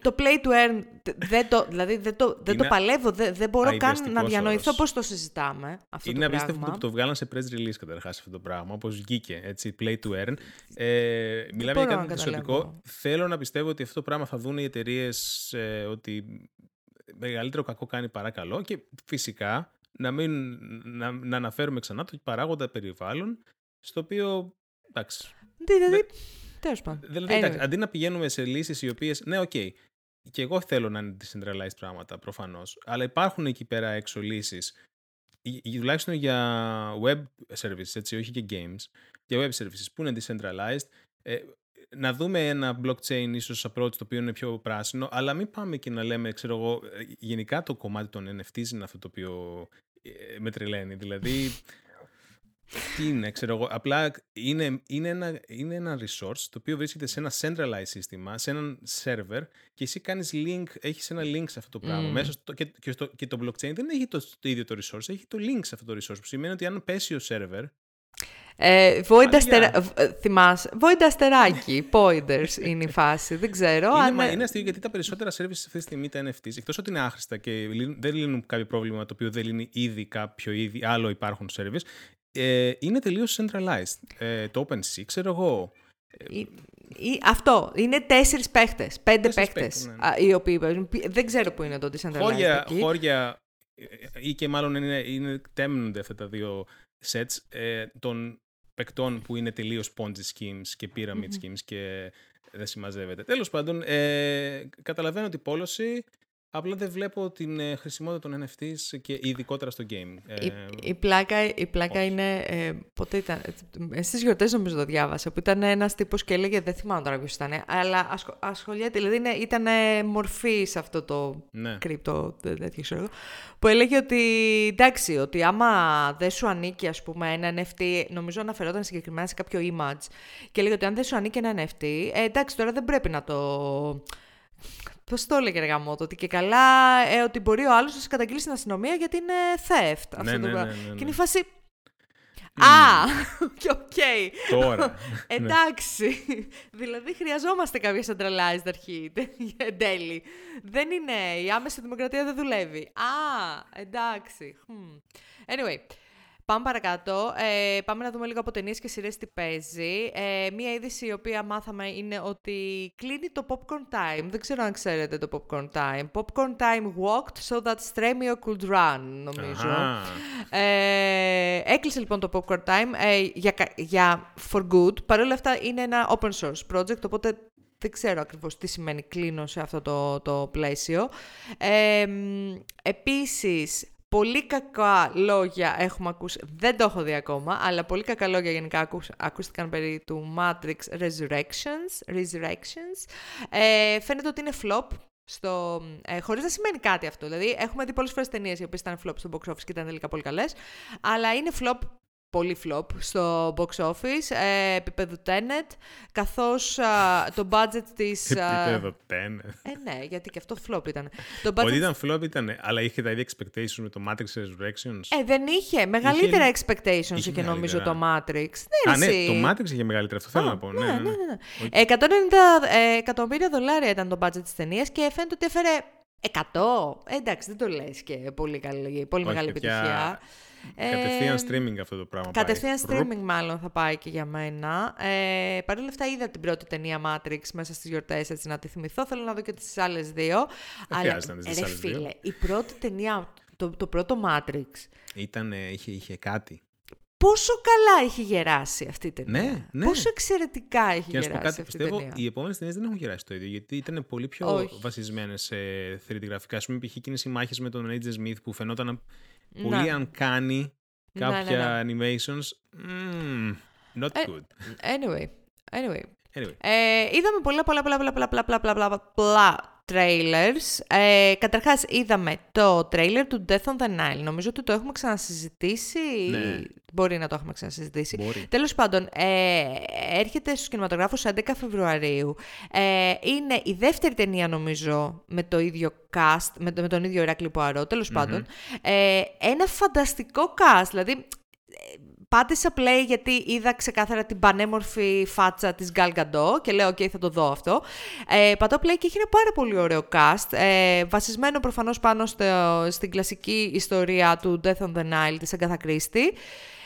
το play to earn, δεν το, δηλαδή δεν το, δεν το παλεύω, δεν, δεν μπορώ καν να διανοηθώ πώς το συζητάμε. Αυτό είναι απίστευτο που το βγάλαν σε press release καταρχάς αυτό το πράγμα, όπως βγήκε έτσι, play to earn. Ε, μιλάμε για κάτι εξωτικό. Θέλω να πιστεύω ότι αυτό το πράγμα θα δουν οι εταιρείες ε, ότι μεγαλύτερο κακό κάνει παρακαλώ και φυσικά να, μην, να, να αναφέρουμε ξανά το παράγοντα περιβάλλον στο οποίο. Εντάξει. Δηλαδή. Τέλος πάντων. Δηλαδή, εντάξει, αντί να πηγαίνουμε σε λύσεις οι οποίες. Ναι, OK. Okay, και εγώ θέλω να είναι decentralized πράγματα προφανώς. Αλλά υπάρχουν εκεί πέρα έξω λύσεις. Τουλάχιστον για web services, έτσι, όχι και games. Για web services που είναι decentralized. Ε, να δούμε ένα blockchain ίσως approach το οποίο είναι πιο πράσινο, αλλά μην πάμε και να λέμε, ξέρω εγώ, ε, γενικά το κομμάτι των NFTs είναι αυτό το οποίο ε, με τρελαίνει. Δηλαδή, τι είναι, ξέρω εγώ. Απλά είναι, είναι, ένα, είναι ένα resource το οποίο βρίσκεται σε ένα centralized σύστημα, σε έναν server και εσύ κάνεις link, έχεις ένα link σε αυτό το πράγμα. Μέσα στο, και, και, στο, και το blockchain δεν έχει το, το ίδιο το resource, έχει το link σε αυτό το resource. Που σημαίνει ότι αν πέσει ο server, ε, ε θυμάσαι, βόιντα αστεράκι, pointers είναι η φάση, δεν ξέρω. Είναι, αν... είναι αστείο γιατί τα περισσότερα services αυτή τη στιγμή τα NFTs, εκτός ότι είναι άχρηστα και δεν λύνουν κάποιο πρόβλημα το οποίο δεν λύνει ήδη κάποιο ήδη άλλο υπάρχουν service, ε, είναι τελείως centralized. Ε, το OpenSea, ξέρω εγώ. Ή, ή, αυτό. Είναι τέσσερις παίχτες. Πέντε παίχτες. Ναι, ναι. Οι οποίοι Δεν ξέρω πού είναι το decentralized. Χώρια, χώρια ε, ή και μάλλον είναι, είναι, τέμνονται αυτά τα δύο sets ε, των παικτών που είναι τελείως Ponzi schemes και pyramid mm-hmm. schemes και δεν συμμαζεύεται. Τέλος πάντων, ε, καταλαβαίνω την πόλωση. Απλά δεν βλέπω την ε, χρησιμότητα των NFTs και ειδικότερα στο game. Η, ε, η πλάκα, η πλάκα είναι. Ε, ποτέ ήταν. Ε, Στι γιορτές νομίζω το διάβασα. Που ήταν ένας τύπος και έλεγε. Δεν θυμάμαι τώρα ποιος ήταν. Αλλά ασχολ, ασχολιέται. Δηλαδή ήταν μορφή σε αυτό το ναι. κρύπτο. Τέτοιο ξέρω Που έλεγε ότι. Εντάξει, ότι άμα δεν σου ανήκει, ας πούμε, ένα NFT. Νομίζω αναφερόταν συγκεκριμένα σε κάποιο image. Και έλεγε ότι αν δεν σου ανήκει ένα NFT. Ε, εντάξει, τώρα δεν πρέπει να το Πώς το έλεγε γαμώ ότι και καλά ε, ότι μπορεί ο άλλος να σε καταγγείλει στην αστυνομία γιατί είναι theft. Ναι, αυτό ναι, το ναι, ναι, ναι, Και είναι η φάση. Α, οκ. Τώρα. Εντάξει. δηλαδή χρειαζόμαστε κάποια centralized αρχή εν τέλει. Δεν είναι. Η άμεση δημοκρατία δεν δουλεύει. Α, εντάξει. Anyway. Πάμε παρακάτω. Ε, πάμε να δούμε λίγο από ταινίες και σειρές τι παίζει. Ε, μία είδηση η οποία μάθαμε είναι ότι κλείνει το Popcorn Time. Δεν ξέρω αν ξέρετε το Popcorn Time. Popcorn Time walked so that Stremio could run, νομίζω. Ε, έκλεισε λοιπόν το Popcorn Time ε, για, για for good. Παρ' όλα αυτά είναι ένα open source project, οπότε δεν ξέρω ακριβώς τι σημαίνει κλείνω σε αυτό το, το πλαίσιο. Ε, επίσης, Πολύ κακά λόγια έχουμε ακούσει, δεν το έχω δει ακόμα, αλλά πολύ κακά λόγια γενικά ακούστηκαν περί του Matrix Resurrections. Resurrections. Ε, φαίνεται ότι είναι flop, στο, ε, χωρίς να σημαίνει κάτι αυτό. Δηλαδή, έχουμε δει πολλές φορές ταινίες οι οποίες ήταν flop στο box office και ήταν τελικά πολύ καλές, αλλά είναι flop πολύ flop στο box office, ε, επίπεδο Tenet, καθώς το budget της... Επίπεδο Tenet. Ε, ναι, γιατί και αυτό flop ήταν. Το budget... Ότι ήταν flop ήταν, αλλά είχε τα ίδια expectations με το Matrix Resurrections; Ε, δεν είχε. Μεγαλύτερα είχε... expectations είχε, είχε νομίζω το Matrix. Ναι, Α, ναι, το Matrix είχε μεγαλύτερα, αυτό θέλω να πω. Ναι, ναι, ναι. ναι. ναι. 190 ε, εκατομμύρια δολάρια ήταν το budget της ταινίας και φαίνεται ότι έφερε 100. Ε, εντάξει, δεν το λες και πολύ, καλή, πολύ μεγάλη επιτυχία. Κατευθείαν Ε, streaming αυτό το πράγμα. Κατευθείαν πάει. streaming μάλλον θα πάει και για μένα. Ε, Παρ' όλα αυτά είδα την πρώτη ταινία Matrix μέσα στις γιορτές, έτσι να τη θυμηθώ. Θέλω να δω και τις άλλες δύο. χρειάζεται να δεις τις ρε άλλες δύο. φίλε, η πρώτη ταινία, το, το πρώτο Matrix, Ήταν, είχε, είχε κάτι. πόσο καλά έχει γεράσει αυτή η ταινία. Ναι, ναι. Πόσο εξαιρετικά έχει Και να σου πω γεράσει κάτι, αυτή η πιστεύω ταινία. οι επόμενες ταινίες δεν έχουν γυράσει το ίδιο γιατί ήταν πολύ πιο Όχι. βασισμένες σε 3D γραφικά. Α πούμε, π.χ. εκείνε οι μάχες με τον Agent Smith που φαινόταν Ναι. πολύ uncanny Ναι, ναι, κάποια animations. Mm, not Ε, good. Anyway, anyway. Anyway, Ε, είδαμε πολλά, πολλά, πολλά, πολλά, πολλά, πολλά, πολλά, πολλά, πολλά, πολλά trailers. Ε, καταρχάς, είδαμε το trailer του Death on the Nile. Νομίζω ότι το έχουμε ξανασυζητήσει. Ναι. Μπορεί να το έχουμε ξανασυζητήσει. μπορεί. Τέλος πάντων, ε, έρχεται στους κινηματογράφους 11 Φεβρουαρίου. Ε, είναι η δεύτερη ταινία, νομίζω, με το ίδιο cast, με, το- με τον ίδιο Ηράκλειο Ποαρό, τέλος πάντων. Ε, ένα φανταστικό cast, δηλαδή ε, πάτησα play γιατί είδα ξεκάθαρα την πανέμορφη φάτσα της Gal Gadot και λέω «ΟΚ, θα το δω αυτό». Ε, πατώ play και έχει ένα πάρα πολύ ωραίο cast, ε, βασισμένο προφανώς πάνω στο, στην κλασική ιστορία του Death on the Nile της Agatha Christie.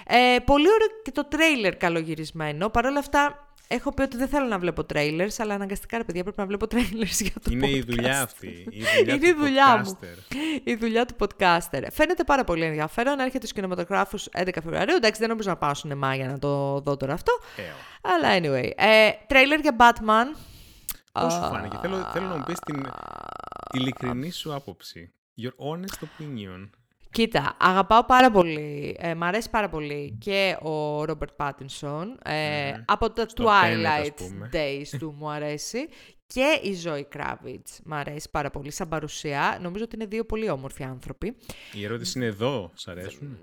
Ε, πολύ ωραίο και το τρέιλερ καλογυρισμένο. Παρ' όλα αυτά, έχω πει ότι δεν θέλω να βλέπω trailers, αλλά αναγκαστικά, ρε παιδιά, πρέπει να βλέπω trailers για το είναι η podcast. δουλειά αυτή. Η δουλειά Είναι η του δουλειά μου. podcaster. Η δουλειά του podcaster. Φαίνεται πάρα πολύ ενδιαφέρον. Έρχεται στους κινηματογράφους 11 Φεβρουαρίου. Εντάξει, δεν νομίζω να πάω σινεμά για να το δω τώρα αυτό. Ε, ω. Αλλά anyway. Ε, τρέιλερ για Batman. Πώς σου φάνηκε; Θέλω, θέλω να μου πεις την ειλικρινή σου άποψη. Your honest opinion. Κοίτα, αγαπάω πάρα πολύ, ε, μ' αρέσει πάρα πολύ και ο Ρόμπερτ Πάτινσον. Ε, Από τα Στο Tenet, ας Twilight πούμε. Days του μου αρέσει. Και η Zoe Kravitz μ' αρέσει πάρα πολύ σαν παρουσία. Νομίζω ότι είναι δύο πολύ όμορφοι άνθρωποι. Η ερώτηση είναι εδώ. Σ' αρέσουν;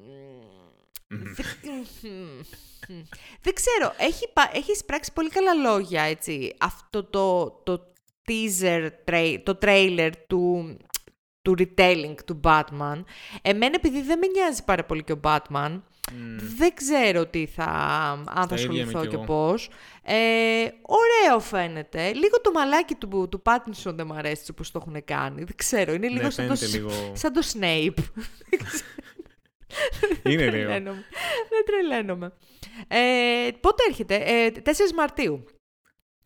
Δεν ξέρω, έχει, πα- έχει πράξει πολύ καλά λόγια, έτσι. Αυτό το, το teaser, tra- το trailer του, του retelling του Batman. Εμένα επειδή δεν με νοιάζει πάρα πολύ και ο Batman, δεν ξέρω τι θα, αν θα ίδια είμαι ασχοληθώ κι και εγώ. πώς. Ε, ωραίο φαίνεται. Λίγο το μαλάκι του, του Pattinson δεν μου αρέσει όπως το έχουν κάνει. Δεν ξέρω, είναι λίγο, σαν, το, Ναι, φαίνεται λίγο- σαν το Snape. Είναι λίγο. τρελαίνομαι. Δεν τρελαίνομαι. Ε, πότε έρχεται, ε, 4 Μαρτίου.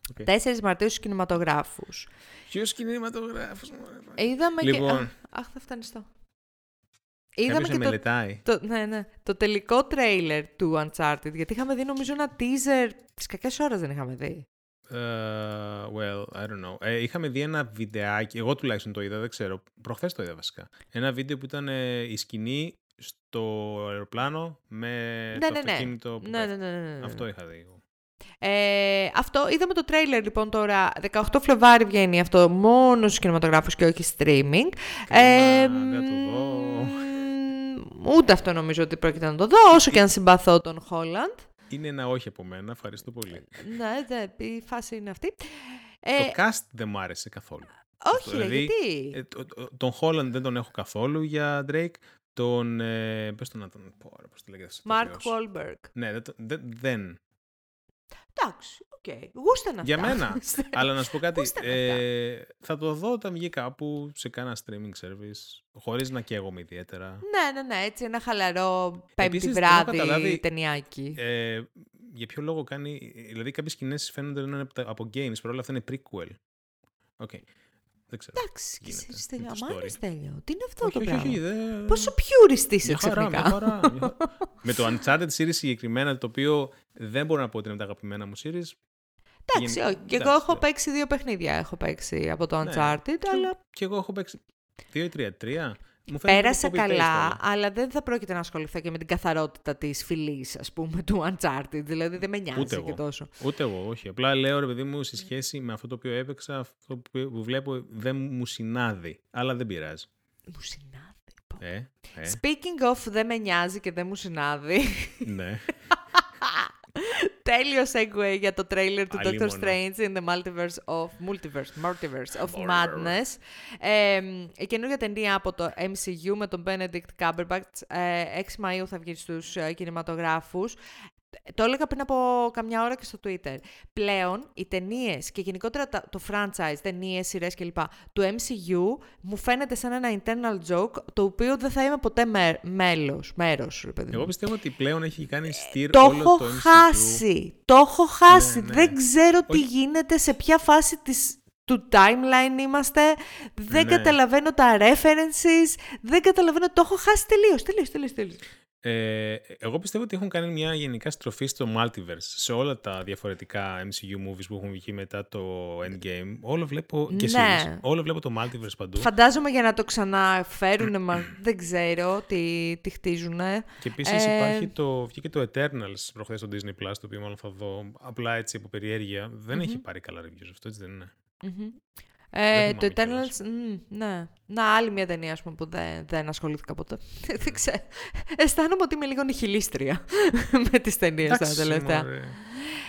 Οκ. 4 Μαρτίου στους κινηματογράφους. Ποιος κινηματογράφος μου. ρε. Ε, Είδαμε και... Λοιπόν. Α, αχ, θα φτάνει στο. Είδαμε Κάποιος και το, μελετάει. το, ναι, ναι, το τελικό τρέιλερ του Uncharted, γιατί είχαμε δει νομίζω ένα teaser της κακές ώρας δεν είχαμε δει. Ε, well, I don't know. Ε, είχαμε δει ένα βιντεάκι, εγώ τουλάχιστον το είδα, δεν ξέρω. Προχθές το είδα βασικά. Ένα βίντεο που ήταν ε, η σκηνή στο αεροπλάνο με ναι, το ναι, ναι. αυτοκίνητο που Ναι, πέφτει. ναι, ναι, ναι, ναι. Αυτό είχα δει εγώ. Ε, αυτό είδαμε το τρέιλερ λοιπόν τώρα. 18 Φλεβάρι βγαίνει αυτό μόνος στους κινηματογράφους και όχι streaming. Ε, Κρίμα, δεν θα το δω. μ, Ούτε αυτό νομίζω ότι πρόκειται να το δω, όσο και αν συμπαθώ τον Χόλαντ. Είναι ένα όχι από μένα, ευχαριστώ πολύ. Ναι, δε, η φάση είναι αυτή. Ε, το cast δεν μου άρεσε καθόλου. όχι, ρε, δηλαδή, γιατί; Ε, το- το- τον Holland δεν τον έχω καθόλου για Drake. Τον. Ε, πες τον να τον πω, ρε, πώς το λέγεται. αυτός ο Μαρκ ηθοποιός. Wahlberg. Ναι, δεν, το- δεν, δεν. Εντάξει, οκ. Γούστα είναι αυτά. Για μένα. Αλλά να σου πω κάτι. Πώς ήταν Ε, θα το δω όταν βγει κάπου σε κάνα streaming service. Χωρίς να καίγομαι ιδιαίτερα. ναι, ναι, ναι, έτσι ένα χαλαρό πέμπτη Επίσης, δεν έχω βράδυ καταλάβει- ταινιάκι. Ε, για ποιο λόγο κάνει. Δηλαδή, κάποιες σκηνές φαίνονται να είναι από, τα- από games, παρόλα αυτά είναι prequel. OK. Δεν ξέρω. Εντάξει, και γίνεται εσύ με Στέλιο, το αμάνε story. Στέλιο. Τι είναι αυτό όχι, το όχι, πράγμα. όχι, δεν- Πόσο πιούριστή είσαι Μια χαρά, μια ξαφνικά. χαρά, μια χαρά. με το Uncharted series συγκεκριμένα, το οποίο δεν μπορώ να πω ότι είναι από τα αγαπημένα μου series. Εντάξει, Γενι- όχι. Και εγώ εντάξει, έχω ναι. παίξει δύο παιχνίδια. Έχω παίξει από το Ναι. Uncharted, Και- αλλά Και εγώ έχω παίξει. Δύο ή τρία. Τρία. Μου φαίνεται πέρασα λίγο copy-paste καλά, όλα. αλλά δεν θα πρόκειται να ασχοληθώ και με την καθαρότητα της φυλής, ας πούμε, του Uncharted. Δηλαδή δεν με νοιάζει Ούτε και εγώ. τόσο. Ούτε εγώ, όχι. Απλά λέω ρε παιδί μου, σε σχέση με αυτό το οποίο έπαιξα, αυτό που που βλέπω δεν μου συνάδει. Αλλά δεν πειράζει. Μου συνάδει. πω. Ε, ε, Speaking of, δεν με νοιάζει και δεν μου συνάδει. ναι. Τέλειο segue για το trailer του Doctor Αλίμονο. Strange in the Multiverse of, multiverse, multiverse of Madness. Ε, η καινούργια ταινία από το MCU με τον Benedict Cumberbatch. Ε, 6 Μαΐου θα βγει στους ε, κινηματογράφους. Το έλεγα πριν από καμιά ώρα και στο Twitter. Πλέον οι ταινίες και γενικότερα το franchise, ταινίες, σειρές κλπ. του MCU μου φαίνεται σαν ένα internal joke το οποίο δεν θα είμαι ποτέ μέ, μέλος, μέρος. Εγώ πιστεύω ότι πλέον έχει κάνει στήρ το όλο έχω το MCU. χάσει. Το έχω χάσει. Ναι, ναι. Δεν ξέρω τι Όχι. γίνεται, σε ποια φάση της, του timeline είμαστε. Δεν Ναι. καταλαβαίνω τα references. Δεν καταλαβαίνω. Το έχω χάσει τελείως, τελείως, τελείως, τελείως. Ε, εγώ πιστεύω ότι έχουν κάνει μια γενικά στροφή στο multiverse σε όλα τα διαφορετικά MCU movies που έχουν βγει μετά το Endgame. Όλο βλέπω και Ναι. series, όλο βλέπω το multiverse παντού. Φαντάζομαι για να το ξαναφέρουν, μα δεν ξέρω τι, τι χτίζουν. Και επίσης Ε, υπάρχει το. Βγήκε το Eternals προχθές στο Disney Plus, το οποίο μάλλον θα δω απλά έτσι από περιέργεια. Δεν έχει πάρει καλά reviews αυτό, έτσι δεν είναι. Ε, το θυμάμαι κιόλας. Eternals, μ, ναι. Να, άλλη μια ταινία, ας πούμε, που δεν, δεν ασχολήθηκα ποτέ. δεν ξέρω. Αισθάνομαι ότι είμαι λίγο νυχιλίστρια με τις ταινίες τα Εντάξει, τελευταία. μωρέ.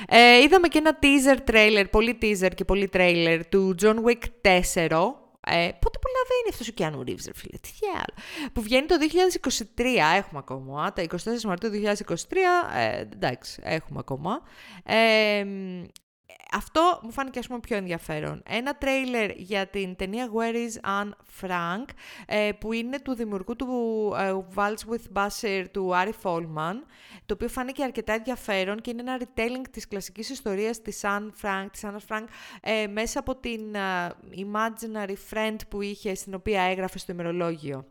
Ε, είδαμε και ένα teaser trailer, πολύ teaser και πολύ trailer του John Wick 4. Ε, πότε προλαβαίνει αυτός ο Keanu Reeves, ρε φίλε, τι άλλο. Που βγαίνει το 2023, έχουμε ακόμα. α, Τα 24 Μαρτίου 2023, ε, εντάξει, έχουμε ακόμα. Ε, μ, αυτό μου φάνηκε ας πούμε πιο ενδιαφέρον. Ένα τρέιλερ για την ταινία Where is Anne Frank, ε, που είναι του δημιουργού του ε, Waltz with Buzzer του Άρη Φόλμαν, το οποίο φάνηκε αρκετά ενδιαφέρον και είναι ένα retelling της κλασικής ιστορίας της Anne Frank, της Anne Frank ε, μέσα από την ε, imaginary friend που είχε, στην οποία έγραφε στο ημερολόγιο.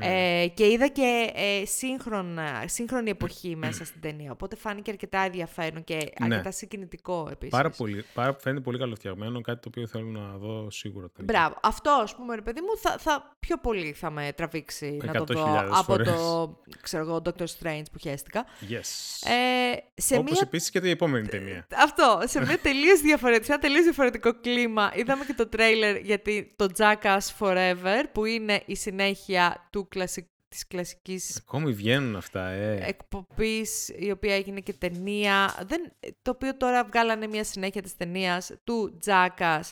Ε, και είδα και ε, σύγχρονα, σύγχρονη εποχή μέσα στην ταινία, οπότε φάνηκε αρκετά ενδιαφέρον και Ναι. αρκετά συγκινητικό επίσης. Πάρα πολύ, πάρα, φαίνεται πολύ καλοφτιαγμένο, κάτι το οποίο θέλω να δω σίγουρα. όταν βγει. Μπράβο. Αυτό, ας πούμε, ρε παιδί μου, θα, θα πιο πολύ θα με τραβήξει να το δω 100.000 από φορές. το, ξέρω εγώ, Doctor Strange που χαίστηκα. Yes. Ε, σε Όπως μία... επίσης και η επόμενη ταινία. Αυτό, σε μια τελείως διαφορετικό, σε ένα τελείως διαφορετικό κλίμα. Είδαμε και το τρέιλερ για τη- το Jackass Forever, που είναι η συνέχεια του κλασικ... της κλασικής Ακόμη βγαίνουν αυτά, ε. εκπομπής, η οποία έγινε και ταινία, δεν, το οποίο τώρα βγάλανε μια συνέχεια της ταινίας του Jackass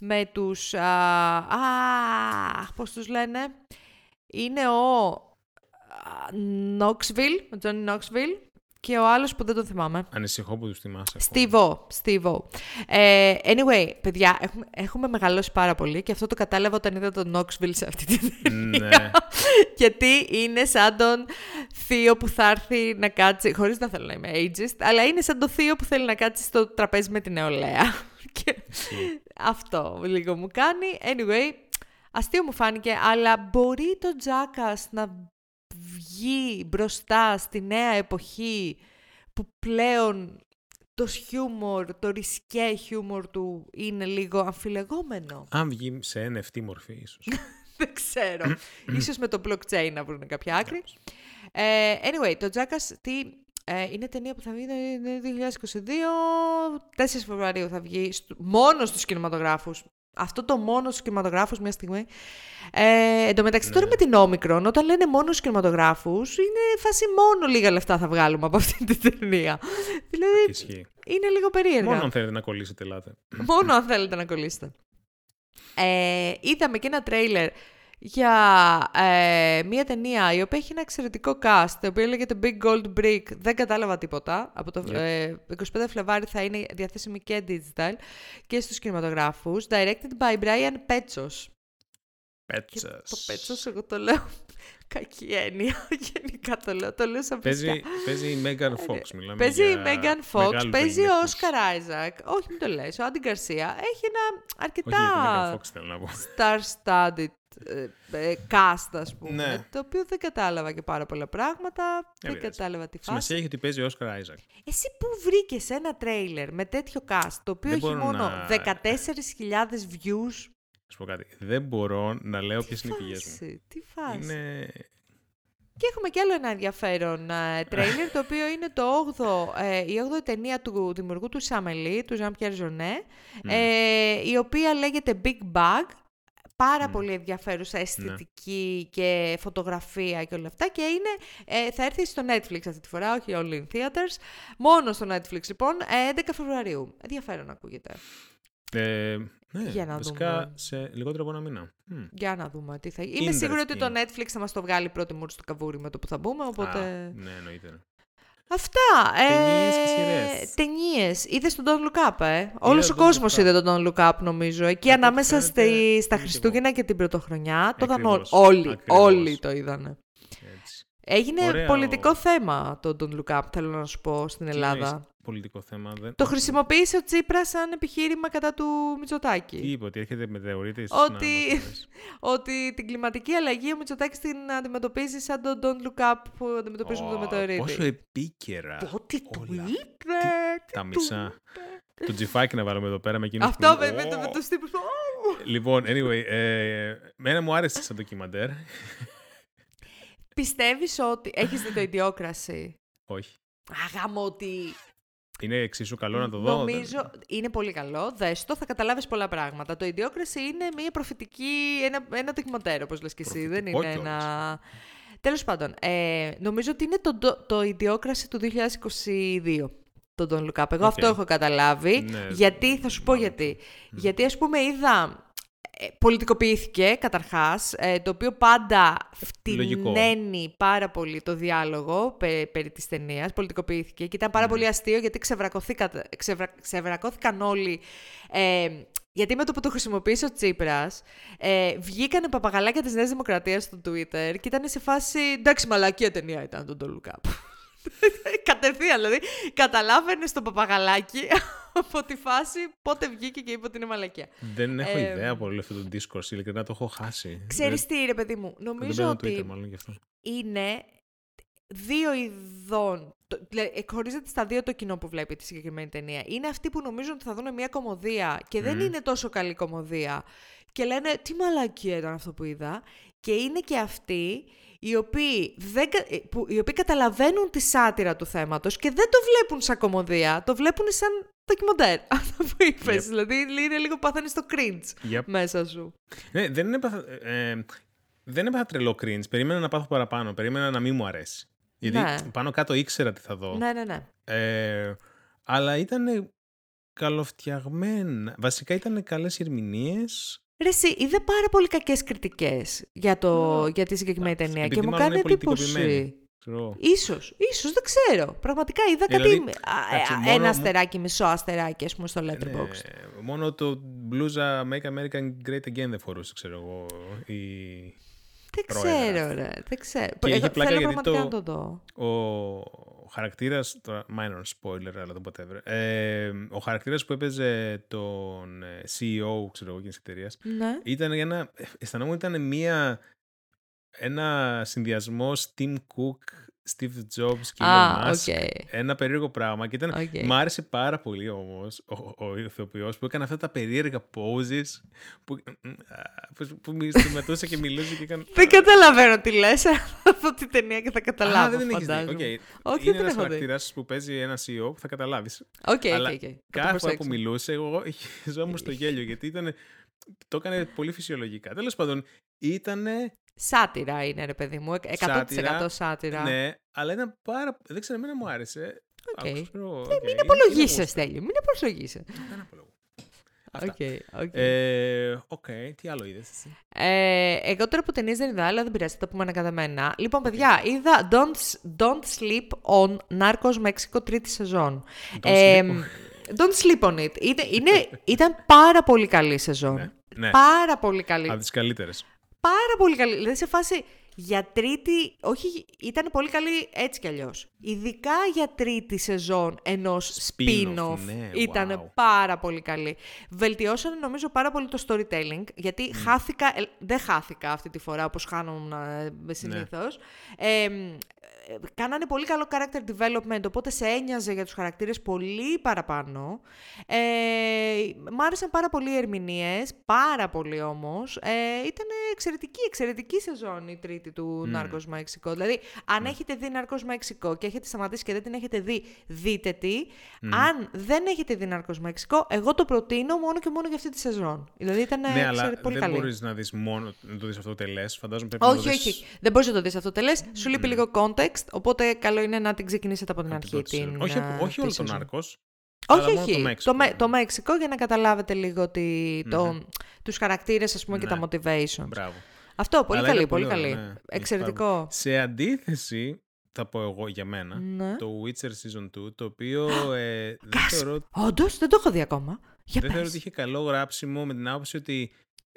με τους, α, α, πώς τους λένε, είναι ο α, Knoxville, ο Johnny Knoxville και ο άλλος που δεν τον θυμάμαι. Ανησυχώ που τους θυμάσαι. ακόμα. Στίβο, Στίβο. Ε, anyway, παιδιά, έχουμε, έχουμε μεγαλώσει πάρα πολύ και αυτό το κατάλαβα όταν είδα τον Knoxville σε αυτή την ταινία. Ναι. Γιατί είναι σαν τον θείο που θα έρθει να κάτσει, χωρίς να θέλω να είμαι ageist, αλλά είναι σαν τον θείο που θέλει να κάτσει στο τραπέζι με την νεολαία. Και αυτό λίγο μου κάνει. Anyway, αστείο μου φάνηκε, αλλά μπορεί το Jackass να βγει μπροστά στη νέα εποχή που πλέον το χιούμορ, το ρισκέ χιούμορ του είναι λίγο αμφιλεγόμενο; Αν βγει σε NFT μορφή, ίσως. Δεν ξέρω. Ίσως με το blockchain να βρουν κάποια άκρη. Ε, anyway, το Jackass τι, ε, είναι ταινία που θα βγει το 2022, 4 Φεβρουαρίου θα βγει, στο- μόνο στους κινηματογράφους. Αυτό το μόνο στους κινηματογράφους μια στιγμή. Ε, εν τω μεταξύ τώρα με την Omicron, όταν λένε μόνο στους κινηματογράφους, είναι φάση μόνο λίγα λεφτά θα βγάλουμε από αυτή την ταινία. δηλαδή, Ισχύει. είναι λίγο περίεργα. Μόνο αν θέλετε να κολλήσετε, ελάτε. Μόνο αν θέλετε να κολλήσετε. Ε, είδαμε και ένα τρέιλερ για ε, μια ταινία η οποία έχει ένα εξαιρετικό cast, το οποίο λέγεται Big Gold Brick. Δεν κατάλαβα τίποτα. Από το Yep. ε, 25 Φλεβάρι θα είναι διαθέσιμη και digital και στους κινηματογράφους. Directed by Brian Petsos. Και Πέτσας. το Petsos εγώ το λέω κακή έννοια. Γενικά το λέω. Το λέω σαν Παίζει, φυσικά. παίζει η Megan Fox, μιλάμε Παίζει η για Megan Fox, μεγάλου παίζει ο τεχνίτη. Oscar Isaac. Όχι, μην το λες. Ο Andy Garcia έχει ένα Όχι για την Megan αρκετά Fox θέλω να πω. star-studded ε, ε, cast, ας πούμε. Ναι. Το οποίο δεν κατάλαβα και πάρα πολλά πράγματα. δεν πειράζει. κατάλαβα τη Σημασία φάση. έχει ότι παίζει ο Oscar Isaac. Εσύ πού βρήκες ένα τρέιλερ με τέτοιο cast, το οποίο Δεν έχει μπορώ μόνο να- 14.000 views; Να σου πω κάτι. Δεν μπορώ να λέω ποιες είναι οι πηγές μου. φάση, τι φάση. Είναι. Και έχουμε κι άλλο ένα ενδιαφέρον ε, τρέιλερ, το οποίο είναι το 8ο, ε, η 8η ταινία του δημιουργού του Σαμελή, του Ζαν Πιέρ Ζωνέ, ε, η οποία λέγεται Big Bag. Πάρα Μμ. πολύ ενδιαφέρουσα αισθητική και φωτογραφία και όλα αυτά και είναι, ε, θα έρθει στο Netflix αυτή τη φορά, όχι only in theaters. Μόνο στο Netflix λοιπόν, ε, 11 Φεβρουαρίου. Ενδιαφέρον ακούγεται. Ε, ναι, Για να βασικά δούμε. σε λιγότερο από ένα μήνα. Μμ. Για να δούμε τι θα γίνει. Είμαι σίγουρη ότι το Interesting. Netflix θα μας το βγάλει πρώτη μούρη στο καβούρι με το που θα μπούμε, οπότε... Α, ναι, εννοείται. Αυτά. Ταινίες και σειρές. Ταινίες. Είδες τον Don't Look Up, ε; Όλο τον ο κόσμο Don't Look Up. είδε τον Don't Look Up, νομίζω. Εκεί Από ό,τι ανάμεσα στη- φαίνεται, στα είναι Χριστούγεννα και την Πρωτοχρονιά. Το είδαν Ακριβώς, όλοι. Όλοι, ακριβώς. όλοι το είδανε. Έτσι. Έγινε Ωραίο. πολιτικό θέμα το Don't Look Up, θέλω να σου πω, στην Τι Ελλάδα. Εννοείς πολιτικό θέμα. Δεν... Το χρησιμοποίησε ο Τσίπρας σαν επιχείρημα κατά του Μητσοτάκη. Τι είπε, ότι έρχεται με θεωρητές Ότι- Ότι την κλιματική αλλαγή ο Μητσοτάκης την αντιμετωπίζει σαν το Don't Look Up που αντιμετωπίζουμε το μετεωρίτη. Πόσο επίκαιρα. Ό,τι του όλα. είπε. τι Τα του μισά. είπε. Το τζιφάκι να βάλουμε εδώ πέρα με εκείνο Αυτό με, με, το- με τους τύπους. «Ω». Λοιπόν, anyway, ε, μένα μου άρεσε σαν ντοκιμαντέρ. Πιστεύεις ότι έχεις δει το ιδιόκραση; Όχι. Αγάμω ότι Είναι εξίσου καλό να το δω. νομίζω είναι πολύ καλό. Δες το, θα καταλάβεις πολλά πράγματα. Το Idiocracy είναι μια προφητική, ένα, ένα ντοκιμαντέρ όπως λες και εσύ. Δεν Προφητικό είναι κιόλας. ένα... Τέλος πάντων, ε, νομίζω ότι είναι το, το, το Idiocracy του 2022. Το Don't Look Up. Εγώ Οκ. αυτό έχω καταλάβει. Ναι, γιατί, θα σου πω μάλλον. γιατί. Γιατί ας πούμε είδα... ε, πολιτικοποιήθηκε καταρχάς, ε, το οποίο πάντα Λογικό. φτηνένει πάρα πολύ το διάλογο πε- περί της ταινίας. Πολιτικοποιήθηκε και ήταν πάρα πολύ αστείο γιατί ξεβρακωθήκα- ξεβρα- ξεβρακώθηκαν όλοι. Ε, γιατί με το που το χρησιμοποίησε ο Τσίπρας, ε, βγήκανε παπαγαλάκια της Νέας Δημοκρατίας στο Twitter και ήταν σε φάση «Εντάξει, μαλακία ταινία ήταν το Don't Look Up». Κατευθείαν, δηλαδή, καταλάβαινες στο παπαγαλάκι από τη φάση πότε βγήκε και είπε ότι είναι μαλακία. Δεν έχω Ε, ιδέα από όλο αυτό το discourse, ειλικρινά το έχω χάσει. Ξέρεις δεν, τι, ρε παιδί μου, δεν νομίζω μπαίνω ότι Twitter μάλλον γι' αυτό. είναι δύο ειδών. το- Δηλαδή, εκχωρίζεται στα δύο το κοινό που βλέπει τη συγκεκριμένη ταινία. Είναι αυτοί που νομίζουν ότι θα δουν μια κομμωδία και δεν Μμμ. είναι τόσο καλή κομμωδία. Και λένε τι μαλακία ήταν αυτό που είδα. Και είναι και αυτοί οι οποίοι, δεν, κα- ε, που, οι οποίοι καταλαβαίνουν τη σάτυρα του θέματος και δεν το βλέπουν σαν κομμωδία, το βλέπουν σαν ντοκιμοντέρ. Αυτό που είπες. Yep. Δηλαδή είναι λίγο παθαίνεις στο cringe Yep. μέσα σου. Ναι, δεν έπαθα, ε, ε, δεν έπαθα τρελό cringe. Περίμενα να πάθω παραπάνω. Περίμενα να μην μου αρέσει. Γιατί Ναι. πάνω κάτω ήξερα τι θα δω. Ναι, ναι, ναι. Ε, αλλά ήταν καλοφτιαγμένα. Βασικά ήταν καλές ερμηνείες. Ρε εσύ, είδα πάρα πολύ κακές κριτικές για, το, για τη συγκεκριμένη εντάξει, ταινία και επειδή μου μάλλον κάνει είναι εντύπωση. πολιτικοποιημένη. Ξέρω. Ίσως, ίσως, δεν ξέρω. Πραγματικά είδα κάτι, Δηλαδή, α, εντάξει, α, μόνο ένα μου- αστεράκι, μισό αστεράκι, ας πούμε, στο Ναι, Letterboxd. μόνο το μπλούζα Make American Great Again δεν φορούσε, ξέρω εγώ. Η... δεν πρόεδρα ξέρω, αυτή. ρε, δεν ξέρω. Και είχε Εγώ πλάκα θέλω γιατί πραγματικά το- να το δω. Ο χαρακτήρας, τώρα minor spoiler, αλλά το whatever. Ε, ο χαρακτήρας που έπαιζε τον ε, CEO, ξέρω εγώ, εκείνης της εταιρείας, Ναι. ήταν για ένα, αισθανόμουν ότι ήταν μία, ένα συνδυασμός Tim Cook, Steve Jobs και Α, Elon Musk. OK. Ένα περίεργο πράγμα και ήταν, Οκ. μ' άρεσε πάρα πολύ όμως ο, ο ηθοποιός που έκανε αυτά τα περίεργα poses που, που, που πετούσε και μιλούσε και έκανε... Δεν καταλαβαίνω τι λες, αλλά θα δω την ταινία και θα Α, καταλάβω, δεν την έχεις δει. φαντάζομαι. Οκ. Όχι, Είναι δεν ένας έχω δει. χαρακτήρας που παίζει ένα CEO που θα καταλάβεις. OK, OK, Αλλά οκ. Θα το Κάθε φορά που προσέξω. μιλούσε, εγώ χεζόμουν στο γέλιο γιατί ήταν, το έκανε πολύ φυσιολογικά. Τέλος πάντων, ήταν Σάτυρα είναι, ρε παιδί μου. 100% Σάτυρα, σάτυρα. ναι, αλλά ήταν πάρα. Δεν ξέρω, εμένα μου άρεσε. Οκ. Άκουσα, ξέρω, οκ, Μην είναι- είναι απολογείσαι, γούστο. Στέλιο. Μην απολογείσαι. Δεν απολογώ. Αυτά. Οκ, οκ. Ε, Οκ, τι άλλο είδες εσύ; Ε, εγώ τώρα που ταινίες δεν είδα, αλλά δεν πειράζει, θα το πούμε ανακατεμένα. Λοιπόν, παιδιά, είδα Don't, Don't Sleep on Narcos Mexico τρίτη σεζόν. Don't Ε, sleep don't Sleep on it. Είναι, είναι, ήταν πάρα πολύ καλή σεζόν. Ναι, ναι. Πάρα πολύ καλή. Από τις καλύτερες. Πάρα πολύ καλή. Δηλαδή σε φάση για τρίτη. Όχι, ήταν πολύ καλή έτσι κι αλλιώς. Ειδικά για τρίτη σεζόν ενός Spin-off, spin-off. ναι, ήταν wow. πάρα πολύ καλή. Βελτιώσανε νομίζω πάρα πολύ το storytelling. Γιατί χάθηκα. ε, δεν χάθηκα αυτή τη φορά όπως χάνουν ε, συνήθως. Ε, ε, κάνανε πολύ καλό character development, οπότε σε ένοιαζε για τους χαρακτήρες πολύ παραπάνω. Ε, μ' άρεσαν πάρα πολύ οι ερμηνείες, πάρα πολύ όμως. Ε, ήταν εξαιρετική, εξαιρετική σεζόν η τρίτη του Μμμ. Narcos Mexico. Δηλαδή, αν έχετε δει Narcos Mexico και έχετε σταματήσει και δεν την έχετε δει, δείτε τη. Αν δεν έχετε δει Narcos Mexico, εγώ το προτείνω μόνο και μόνο για αυτή τη σεζόν. Δηλαδή ήταν Ναι, εξαιρε- αλλά πολύ δεν καλή. μπορείς να δεις μόνο, να το δεις αυτό τελές. Φαντάζομαι πρέπει να Όχι, το δεις... όχι. Δεν μπορείς να το δεις αυτό τελέ. Σου λείπει λίγο context, οπότε καλό είναι να την ξεκινήσετε από την από την αρχή. πρώτη σεζόν. Την, όχι, α, όχι τη όλο σεζόν. τον Νάρκος. Όχι, αλλά μόνο όχι. το Το, Μέξικο. Με- το Μέξικο για να καταλάβετε λίγο τη, το, τους χαρακτήρες ας πούμε, και Ναι. τα motivations. Μπράβο. Αυτό, πολύ Αλλά καλή, είναι πολύ, πολύ ωραίο, καλή. ναι. Έχει Εξαιρετικό. πάρα Σε αντίθεση θα πω εγώ για μένα, Ναι. το Witcher Season 2, το οποίο ε, δεν Gasp! θεωρώ Όντως, δεν το έχω δει ακόμα. Για δεν θεωρώ πες. ότι είχε καλό γράψιμο με την άποψη ότι.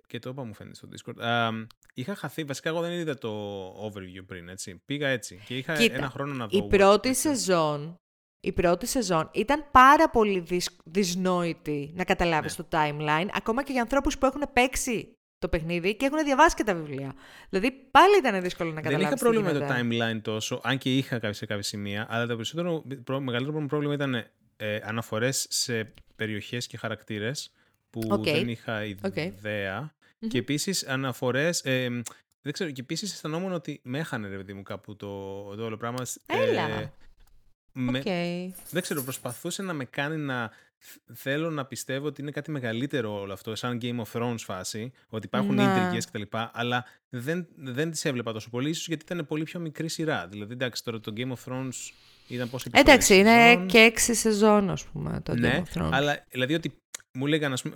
Και το είπα μου φαίνεται στο Discord. Α, είχα χαθεί. Βασικά, εγώ δεν είδα το overview πριν, έτσι. Πήγα έτσι. Και είχα Κοίτα, ένα χρόνο να δω. Η Witcher. πρώτη σεζόν, η πρώτη σεζόν ήταν πάρα πολύ δυσ- δυσνόητη να καταλάβεις Ναι. το timeline, ακόμα και για ανθρώπους που έχουν παίξει το παιχνίδι και έχουν διαβάσει και τα βιβλία. Δηλαδή πάλι ήταν δύσκολο να Δεν καταλάβεις είχα τι πρόβλημα με το γίνεται. timeline τόσο, αν και είχα κάποια- σε κάποια σημεία, αλλά το περισσότερο, προ- μεγαλύτερο μου πρόβλημα ήταν ε, αναφορές σε περιοχές και χαρακτήρες που Οκ. δεν είχα Οκ. ιδέα. Και επίσης αναφορές, ε, δεν ξέρω, και επίσης αισθανόμουν ότι με έχανε ρε παιδί μου κάπου το, το όλο πράγμα. Ε, Έλα. με- Οκ. δεν ξέρω, προσπαθούσε να με κάνει να θ- θέλω να πιστεύω ότι είναι κάτι μεγαλύτερο όλο αυτό, σαν Game of Thrones φάση, ότι υπάρχουν Ναι. ίντριγες κτλ. Αλλά δεν, δεν τις έβλεπα τόσο πολύ, ίσως γιατί ήταν πολύ πιο μικρή σειρά. Δηλαδή, εντάξει, τώρα το Game of Thrones ήταν πόσο Εντάξει, είναι σεζόν. και έξι σεζόν, ας πούμε, το Ναι, Game of Thrones. αλλά δηλαδή ότι μου λέγανε, ας πούμε,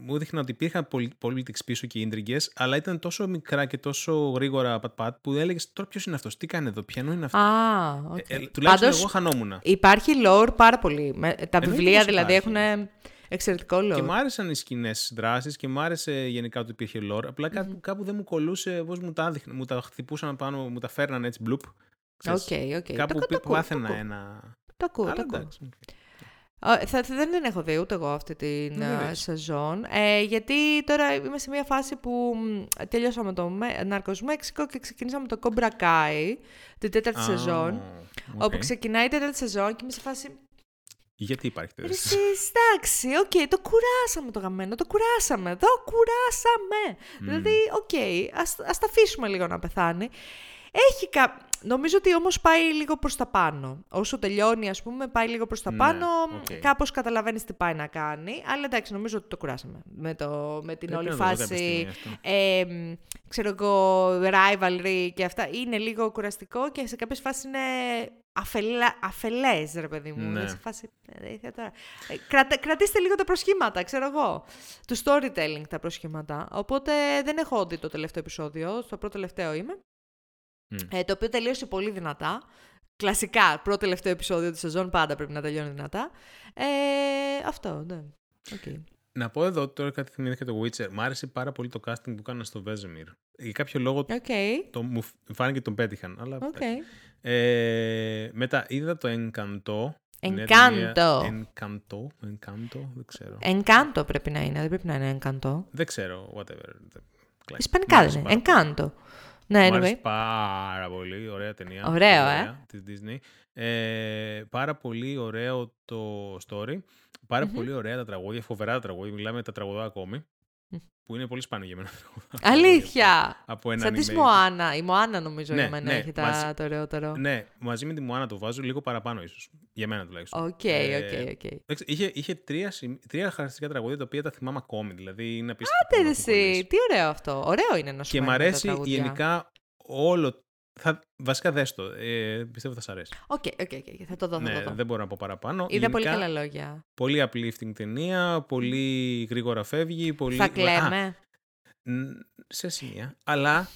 μου έδειχναν ότι υπήρχαν politics πίσω και ίντριγες, αλλά ήταν τόσο μικρά και τόσο γρήγορα πατ-πατ που έλεγες τώρα ποιος είναι αυτός, τι κάνει εδώ, ποιανού είναι αυτός; Α, οκ. Ε, ε, τουλάχιστον Πάντως, εγώ χανόμουν. υπάρχει lore πάρα πολύ. Με- Τα Εννοείται βιβλία πως δηλαδή υπάρχει. έχουν εξαιρετικό lore. Και μου άρεσαν οι σκηνές δράσης και μου άρεσε γενικά ότι υπήρχε lore. Απλά κάπου, κάπου δεν μου κολλούσε πώς μου τα έδειχνε. Μου τα χτυπούσαν πάνω, μου τα φέρναν έτσι μπλουπ. Ξέρεις, Οκ, οκ. Κάπου Το- το πι- ακούω, το πάθαινα ακούω. ένα. Το ακούω, Αλλά το ακούω. Εντάξει. Α, Θα, θα- δεν την έχω δει ούτε εγώ αυτή την Ναι, α, δες. σεζόν. Ε, γιατί τώρα είμαι σε μια φάση που μ, τελειώσαμε το Με- Narcos Mexico και ξεκινήσαμε το Cobra Kai, την τέταρτη Α, σεζόν. οκ. Όπου ξεκινάει η τέταρτη σεζόν και είμαι σε φάση. Γιατί υπάρχει «Ρε τέτοιο. Εσείς, εντάξει, οκ, το κουράσαμε το γαμημένο, το κουράσαμε. Το κουράσαμε. Δηλαδή, οκ, ας, ας τα αφήσουμε λίγο να πεθάνει. Έχει κα... Νομίζω ότι όμως πάει λίγο προς τα πάνω. Όσο τελειώνει, ας πούμε, πάει λίγο προς τα Ναι, πάνω. οκ. Κάπως καταλαβαίνεις τι πάει να κάνει. Αλλά εντάξει, νομίζω ότι το κουράσαμε. Με, το, με την Πρέπει όλη να το δω κάποια φάση, στιγμή αυτό. ε, μ, ξέρω εγώ, rivalry και αυτά. Είναι λίγο κουραστικό και σε κάποιες φάσεις είναι αφελα... αφελές, ρε παιδί μου. Ναι. Δηλαδή, σε φάση, ε, ήθελα τώρα. Ε, κρατα- κρατήστε λίγο τα προσχήματα, ξέρω εγώ. Του storytelling τα προσχήματα. Οπότε δεν έχω δει το τελευταίο επεισόδιο. Στο πρώτο τελευταίο είμαι. Μμ. Ε, το οποίο τελείωσε πολύ δυνατά. Κλασικά, πρώτο τελευταίο επεισόδιο τη σεζόν πάντα πρέπει να τελειώνει δυνατά. Ε, αυτό, ναι. Οκ. Να πω εδώ τώρα κάτι θυμήθηκα το Witcher. Μ' άρεσε πάρα πολύ το casting που κάναν στο Vesemir. Για κάποιο λόγο Οκ. το, μου φ- φάνηκε ότι τον πέτυχαν. Αλλά, Οκ. ε, μετά είδα το Encanto. Είναι Encanto. μια- Encanto. Encanto. Δεν ξέρω. Encanto πρέπει να είναι, δεν πρέπει να είναι Encanto. Δεν ξέρω. Whatever. Δεν- κλασικά. Ισπανικά Μ' δεν άρεσε είναι. πάρα πολύ. Encanto. Ναι, Μ' άρεσε anyway. πάρα πολύ. Ωραία ταινία. Ωραίο, Πολύ ε. ωραία, Της Disney. Ε, πάρα πολύ ωραίο το story. πάρα πολύ ωραία τα τραγούδια. Φοβερά τα τραγούδια. Μιλάμε τα τραγουδάω ακόμη. Μμ. Που είναι πολύ σπάνιο για μένα. Αλήθεια! Από ένα Σαν της anime. Moana. Η Moana νομίζω Ναι, για μένα ναι, έχει τα, μαζί- το ωραιότερο. Ναι, μαζί με τη Moana το βάζω λίγο παραπάνω ίσως. Για μένα τουλάχιστον. Οκ, Ε, οκ, οκ. εντάξει, Είχε, είχε τρία, σημ- τρία χαρακτηριστικά τραγούδια τα οποία τα θυμάμαι ακόμη. Δηλαδή είναι απίστευτο. Άντε που ρε με έχουν κολλήσει. εσύ, τι ωραίο αυτό. Ωραίο είναι να σου Και μ' μένουν τα αρέσει τραγούδια. γενικά όλο. Θα, βασικά δες το. Ε, πιστεύω θα σ' αρέσει. Οκ, οκ, οκ, θα το δω, θα ναι, το δω. δεν μπορώ να πω παραπάνω. Είδα πολύ Γενικά, καλά λόγια. Πολύ uplifting ταινία, πολύ γρήγορα φεύγει. Πολύ... Θα Α, κλαίμε. ν- σε σημεία. Αλλά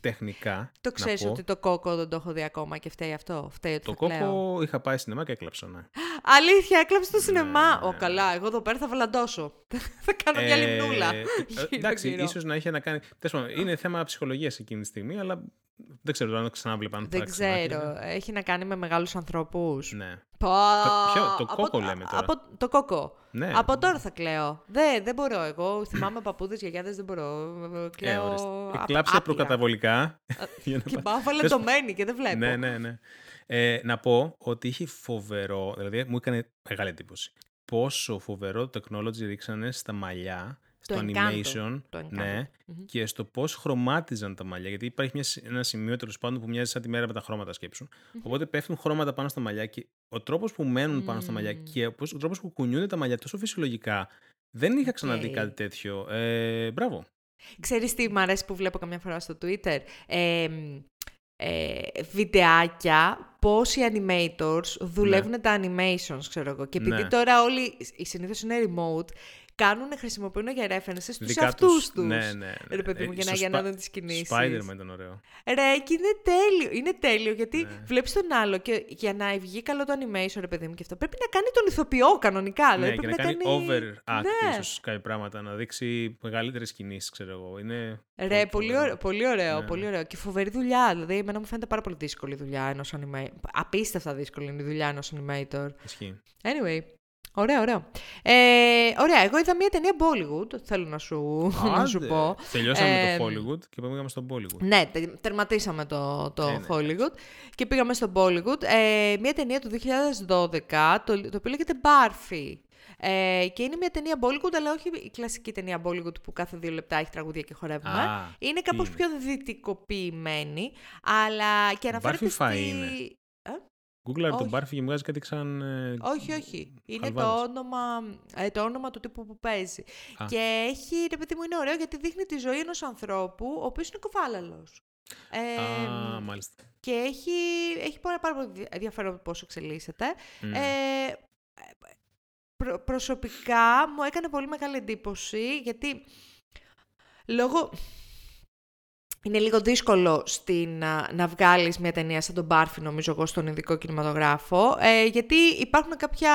τεχνικά. Το να ξέρεις πω, ότι το κόκο δεν το έχω δει ακόμα και φταίει αυτό. Φταίει ότι Το θα κλαίω. κόκο είχα πάει σινεμά και έκλαψα. Ναι. Αλήθεια, έκλαψες στο σινεμά. Ναι. Ω, καλά, εγώ εδώ πέρα θα βαλαντώσω. θα κάνω μια Ε, λιμνούλα. ε, Γύρω, εντάξει, γύρω. ίσως να είχε να κάνει. τέλος πάντων, είναι θέμα ψυχολογίας εκείνη τη στιγμή, αλλά δεν ξέρω αν το ξανάβλεπα. Αν Δεν θα ξανάρχιζα. ξέρω. Έχει να κάνει με μεγάλους ανθρώπους. Ναι. Πω, ποιο, το από- κόκο λέμε τώρα. Από, το κόκο. ναι. Από τώρα θα κλαίω. Δεν, δεν μπορώ. Εγώ θυμάμαι παππούδες, γιαγιάδες, δεν μπορώ. Ε, Κλαίω. ορίστε. απ- Εκλάψε άπειρα. προκαταβολικά. για να Και πα- πάω βαλεντωμένη και δεν βλέπω. ναι, ναι, ναι. Ε, να πω ότι είχε φοβερό, δηλαδή μου έκανε μεγάλη εντύπωση. Πόσο φοβερό technology ρίξανε στα μαλλιά, στο Το Encanto. animation, Το Encanto. ναι, Μμμ. και στο πώς χρωμάτιζαν τα μαλλιά. Γιατί υπάρχει μια, σ- ένα σημείο τέλος πάντων που μοιάζει σαν τη μέρα με τα χρώματα σκέψου. Οπότε πέφτουν χρώματα πάνω στα μαλλιά και ο τρόπος που μένουν πάνω στα μαλλιά Μμμ. και ο τρόπος που κουνιούνται τα μαλλιά τόσο φυσιολογικά. Δεν είχα ξαναδεί Οκ. κάτι τέτοιο. Ε, μπράβο. Ξέρεις τι μου αρέσει που βλέπω καμιά φορά στο Twitter; Ε, ε, βιντεάκια πώς οι animators δουλεύουν τα animations, ξέρω εγώ. Και επειδή Ναι. τώρα όλοι οι συνήθως είναι remote, κάνουν, χρησιμοποιούν για references τους Δικά αυτούς τους. Ναι, ναι. ναι. Ρε παιδί μου, Ε, για να δουν Spi- τις κινήσεις. Spider-Man ήταν ωραίο. Ρε, και είναι τέλειο. Είναι τέλειο γιατί Ναι. βλέπεις τον άλλο και για να βγει καλό το animation, ρε παιδί μου, και αυτό πρέπει να κάνει τον ηθοποιό κανονικά. Ναι, δηλαδή και να πρέπει κάνει κάνει overact Ναι. ίσως κάποια πράγματα, να δείξει μεγαλύτερες κινήσεις, ξέρω εγώ. Είναι Ρε, πολύ φοβερό. ωραίο, πολύ ωραίο, Ναι. πολύ ωραίο. Και φοβερή δουλειά. Δηλαδή, εμένα μου φαίνεται πάρα πολύ δύσκολη η δουλειά ενός animator. Απίστευτα δύσκολη είναι η δουλειά ενός animator. Ισχύει. Anyway. Ωραίο, ωραίο. Ε, ωραία, εγώ είδα μια ταινία Bollywood, θέλω να σου, να σου Άντε. πω. Τελειώσαμε Ε, το Hollywood και πήγαμε στο Bollywood. Ναι, τε- τερματίσαμε το, το Ε, ναι, Hollywood και πήγαμε στο Bollywood. Ε, μια ταινία του 2012, το, το οποίο λέγεται Barfi. Ε, και είναι μια ταινία Bollywood, αλλά όχι η κλασική ταινία Bollywood που κάθε δύο λεπτά έχει τραγουδία και χορεύουμε. Α, είναι τι κάπως είναι; πιο δυτικοποιημένη, αλλά και αναφέρεται Barfi Fry στη... είναι. Google το όχι. Barfi και μου βγάζει κάτι σαν. ε, Όχι, όχι. Είναι το χαλβάδες. όνομα, ε, το όνομα του τύπου που παίζει. Α. Και έχει, ρε παιδί μου, είναι ωραίο γιατί δείχνει τη ζωή ενός ανθρώπου, ο οποίος είναι κοφάλαλος. Ε, Α, μάλιστα. και έχει, έχει πάρα, πάρα πολύ ενδια- ενδιαφέρον πώς εξελίσσεται. Μμ. Ε, προ- προσωπικά μου έκανε πολύ μεγάλη εντύπωση γιατί λόγω... Είναι λίγο δύσκολο στην, να, να βγάλεις μια ταινία σαν τον Μπάρφι, νομίζω εγώ, στον ειδικό κινηματογράφο, ε, γιατί υπάρχουν κάποια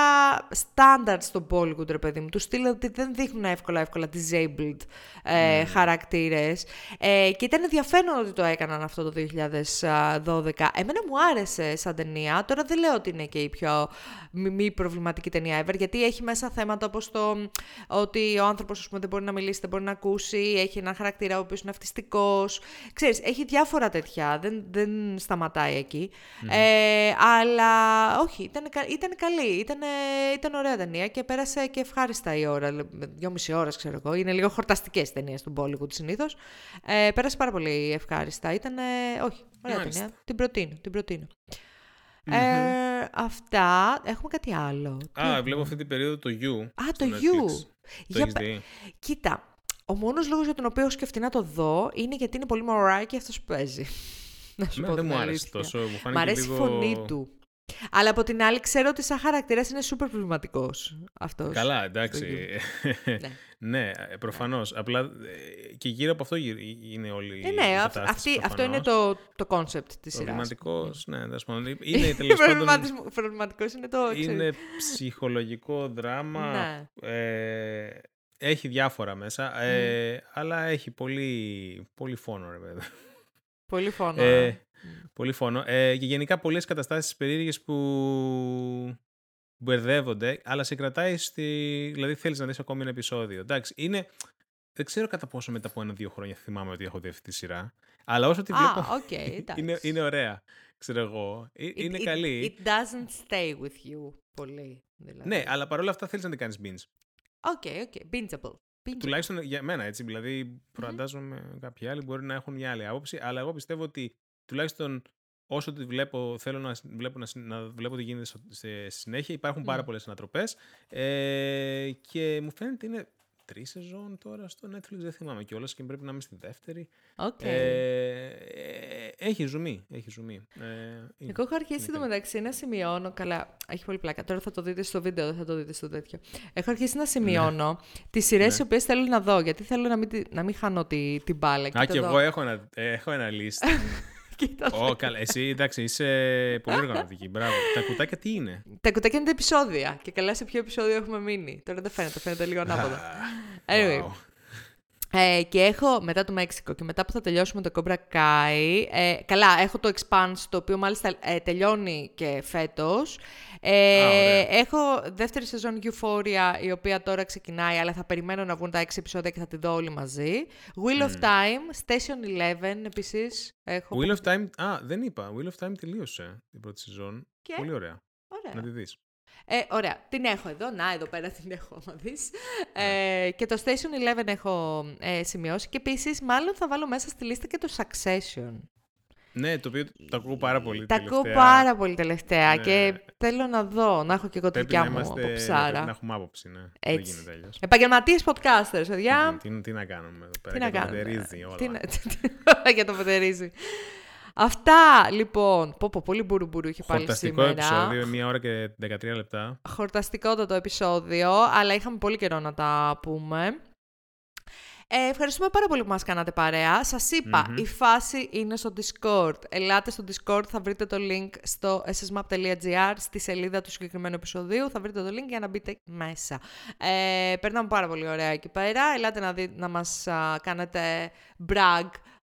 standards στο Bollywood, ρε παιδί μου, τους στυλ ότι δεν δείχνουν εύκολα-εύκολα disabled ε, χαρακτήρες. Ε, και ήταν ενδιαφέρον ότι το έκαναν αυτό το 2012. Εμένα μου άρεσε σαν ταινία. Τώρα δεν λέω ότι είναι και η πιο μη, μη προβληματική ταινία ever, γιατί έχει μέσα θέματα όπως το ότι ο άνθρωπος ας πούμε, δεν μπορεί να μιλήσει, δεν μπορεί να ακούσει, έχει ένα χαρακτήρα ο οποίος είναι αυτιστικός. Ξέρεις, έχει διάφορα τέτοια, δεν, δεν σταματάει εκεί. Ε, αλλά όχι, ήταν, κα- ήταν καλή, ήταν, ήταν ωραία ταινία και πέρασε και ευχάριστα η ώρα, λε- δυόμιση ώρες ξέρω εγώ. Είναι λίγο χορταστικές ταινίες του Bollywood συνήθως. Ε, πέρασε πάρα πολύ ευχάριστα. Ήταν, όχι, ωραία Μάλιστα. ταινία. Την προτείνω, την προτείνω. Ε, αυτά. Έχουμε κάτι άλλο. Τι Α, έχουμε; βλέπω αυτή την περίοδο το You. Α, στο το Netflix. You. Το Για έχεις πε- δει; Κοίτα, ο μόνος λόγος για τον οποίο έχω σκεφτεί να το δω είναι γιατί είναι πολύ μωράκι και αυτός που παίζει. να σου Εμένα πω δεν την μου άρεσε αλήθεια. τόσο. Μου Μ' φάνηκε αρέσει λίγο... η φωνή του. Αλλά από την άλλη ξέρω ότι σαν χαρακτήρας είναι σούπερ προβληματικός αυτός. Καλά, εντάξει. Ναι. ναι, προφανώς. Απλά ε, και γύρω από αυτό γύρι- είναι όλη Ε, η ναι, αυ- κατάσταση, αυτή, αυτό είναι προφανώς. το, το concept της σειράς. Προβληματικός, ναι, τέλος πάντων. Είναι τέλος πάντων. Προβληματικός είναι το... ξέρεις. Είναι ψυχολογικό δράμα. Ναι. Ε, έχει διάφορα μέσα. Ε, αλλά έχει πολύ, πολύ φόνο, ρε παιδί. Πολύ φόνο. Ε, πολύ φόνο. Ε, και γενικά πολλές καταστάσεις περίεργες που μπερδεύονται, αλλά σε κρατάει στη... Δηλαδή θέλεις να δεις ακόμη ένα επεισόδιο. Εντάξει, είναι... Δεν ξέρω κατά πόσο μετά από ένα-δύο χρόνια θυμάμαι ότι έχω δει αυτή τη σειρά. Αλλά όσο τη βλέπω. Α, οκ, εντάξει. είναι, είναι ωραία. Ξέρω εγώ. Ε, It- Είναι it- καλή. It doesn't stay with you πολύ. Δηλαδή. Ναι, αλλά παρόλα αυτά θέλεις να την κάνεις binge. Οκ, οκ. Bingeable. Bingeable. Τουλάχιστον για μένα έτσι. Δηλαδή, φαντάζομαι κάποιοι άλλοι μπορεί να έχουν μια άλλη άποψη, αλλά εγώ πιστεύω ότι τουλάχιστον όσο τη βλέπω, θέλω να, σ- βλέπω, να, σ- να βλέπω τι γίνεται στο- σε συνέχεια. Υπάρχουν πάρα Μμ. πολλές ανατροπές. Ε, και μου φαίνεται είναι τρεις σεζόν τώρα στο Netflix, δεν θυμάμαι κιόλας και πρέπει να είμαι στη δεύτερη. Οκ. Ε, ε, έχει ζουμί. Έχει ζουμί. Ε, είναι. Εγώ έχω αρχίσει Είναι το καλή. μεταξύ να σημειώνω. Καλά, έχει πολύ πλάκα. Τώρα θα το δείτε στο βίντεο, δεν θα το δείτε στο τέτοιο. Έχω αρχίσει να σημειώνω τις σειρές Ναι. τις οποίες θέλω να δω. Γιατί θέλω να μην, τη- να μην χάνω τη, την μπάλα. Α, Κοίτα και εδώ. εγώ έχω ένα, έχω ένα list. Κοίτα Ω, καλά. Εσύ, εντάξει, είσαι πολύ οργανωτική. Μπράβο. Τα κουτάκια τι είναι; Τα κουτάκια είναι τα επεισόδια. Και καλά σε ποιο επεισόδιο έχουμε μείνει. Τώρα δεν φαίνεται, φαίνεται λίγο ανάποδα. Anyway. Wow. Ε, και έχω μετά το Μέξικο και μετά που θα τελειώσουμε το Cobra Kai. Ε, καλά, έχω το Expanse το οποίο μάλιστα ε, τελειώνει και φέτος. Ε, Α, ωραία. έχω δεύτερη σεζόν Euphoria η οποία τώρα ξεκινάει αλλά θα περιμένω να βγουν τα έξι επεισόδια και θα τη δω όλοι μαζί. Wheel of Time, Station 11 επίσης. Έχω Wheel of Time. Α, δεν είπα. Wheel of Time τελείωσε την πρώτη σεζόν. Και; Πολύ ωραία. Ωραία. Να τη δεις. Ε, ωραία, την έχω εδώ. Να, εδώ πέρα την έχω, άμα δεις. Ναι. Ε, και το Station 11 έχω ε, σημειώσει. Και επίσης, μάλλον θα βάλω μέσα στη λίστα και το Succession. Ναι, το οποίο το ακούω πάρα πολύ Τα τελευταία. ακούω πάρα πολύ τελευταία Ναι. και θέλω να δω, να έχω και εγώ τη Πρέπει να δικιά μου είμαστε, πρέπει αποψάρα. να έχουμε άποψη, ναι. Δεν Έτσι. γίνεται αλλιώς. Επαγγελματίες podcasters, παιδιά. Τι, τι, τι να κάνουμε εδώ πέρα. Τι να και το κάνουμε. μετερίζει όλα. Τι να... Για το πετερίζει. Αυτά λοιπόν. Πω, πω, πολύ μπουρουμπουρου είχε πάλι Χορταστικό σήμερα. επεισόδιο, μία ώρα και 13 λεπτά. Χορταστικότατο επεισόδιο, αλλά είχαμε πολύ καιρό να τα πούμε. Ε, ευχαριστούμε πάρα πολύ που μας κάνατε παρέα. Σας ειπα Μμμ. η φάση είναι στο Discord. Ελάτε στο Discord, θα βρείτε το link στο ssmap.gr, στη σελίδα του συγκεκριμένου επεισοδίου. Θα βρείτε το link για να μπείτε μέσα. Ε, περνάμε πάρα πολύ ωραία εκεί πέρα. Ελάτε να, δει, να μας α, κάνετε brag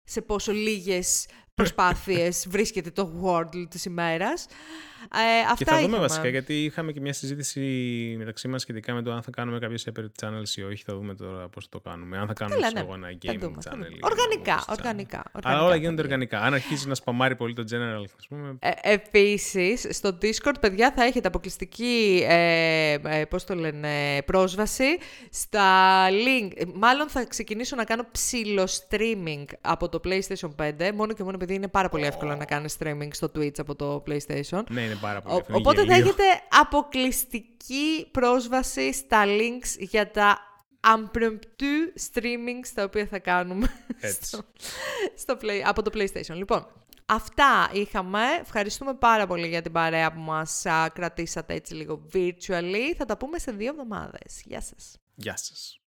σε πόσο λίγες προσπάθειες βρίσκεται το Wordle της ημέρας. Ε, αυτά Και θα δούμε είχαμε. βασικά, γιατί είχαμε και μια συζήτηση μεταξύ μας σχετικά με το αν θα κάνουμε κάποιες separate channels ή όχι. Θα δούμε τώρα πώς το κάνουμε. Αν θα κάνουμε Καλά, ξέρω ναι. εγώ, ένα Θα gaming δούμε, θα channel. δούμε. ή ένα Οργανικά, movies channel. οργανικά, Αλλά οργανικά όλα θα γίνονται γίνει. οργανικά. Αν αρχίσει να σπαμάρει πολύ το general, ας πούμε. Ε, επίσης, στο Discord, παιδιά, θα έχετε αποκλειστική, ε, ε, πώς το λένε, πρόσβαση στα link. Ε, Μάλλον θα ξεκινήσω να κάνω ψηλο streaming από το PlayStation 5, μόνο και μόνο επειδή είναι πάρα πολύ εύκολο να κάνεις streaming στο Twitch από το PlayStation. Ναι, είναι πάρα πολύ Ο- εύκολο, είναι οπότε θα γελίο. έχετε αποκλειστική πρόσβαση στα links για τα impromptu streamings τα οποία θα κάνουμε Έτσι. στο, στο play, από το PlayStation. Λοιπόν, αυτά είχαμε. Ευχαριστούμε πάρα πολύ για την παρέα που μας α, κρατήσατε έτσι λίγο virtually. Θα τα πούμε σε δύο εβδομάδες. Γεια σας. Γεια σας.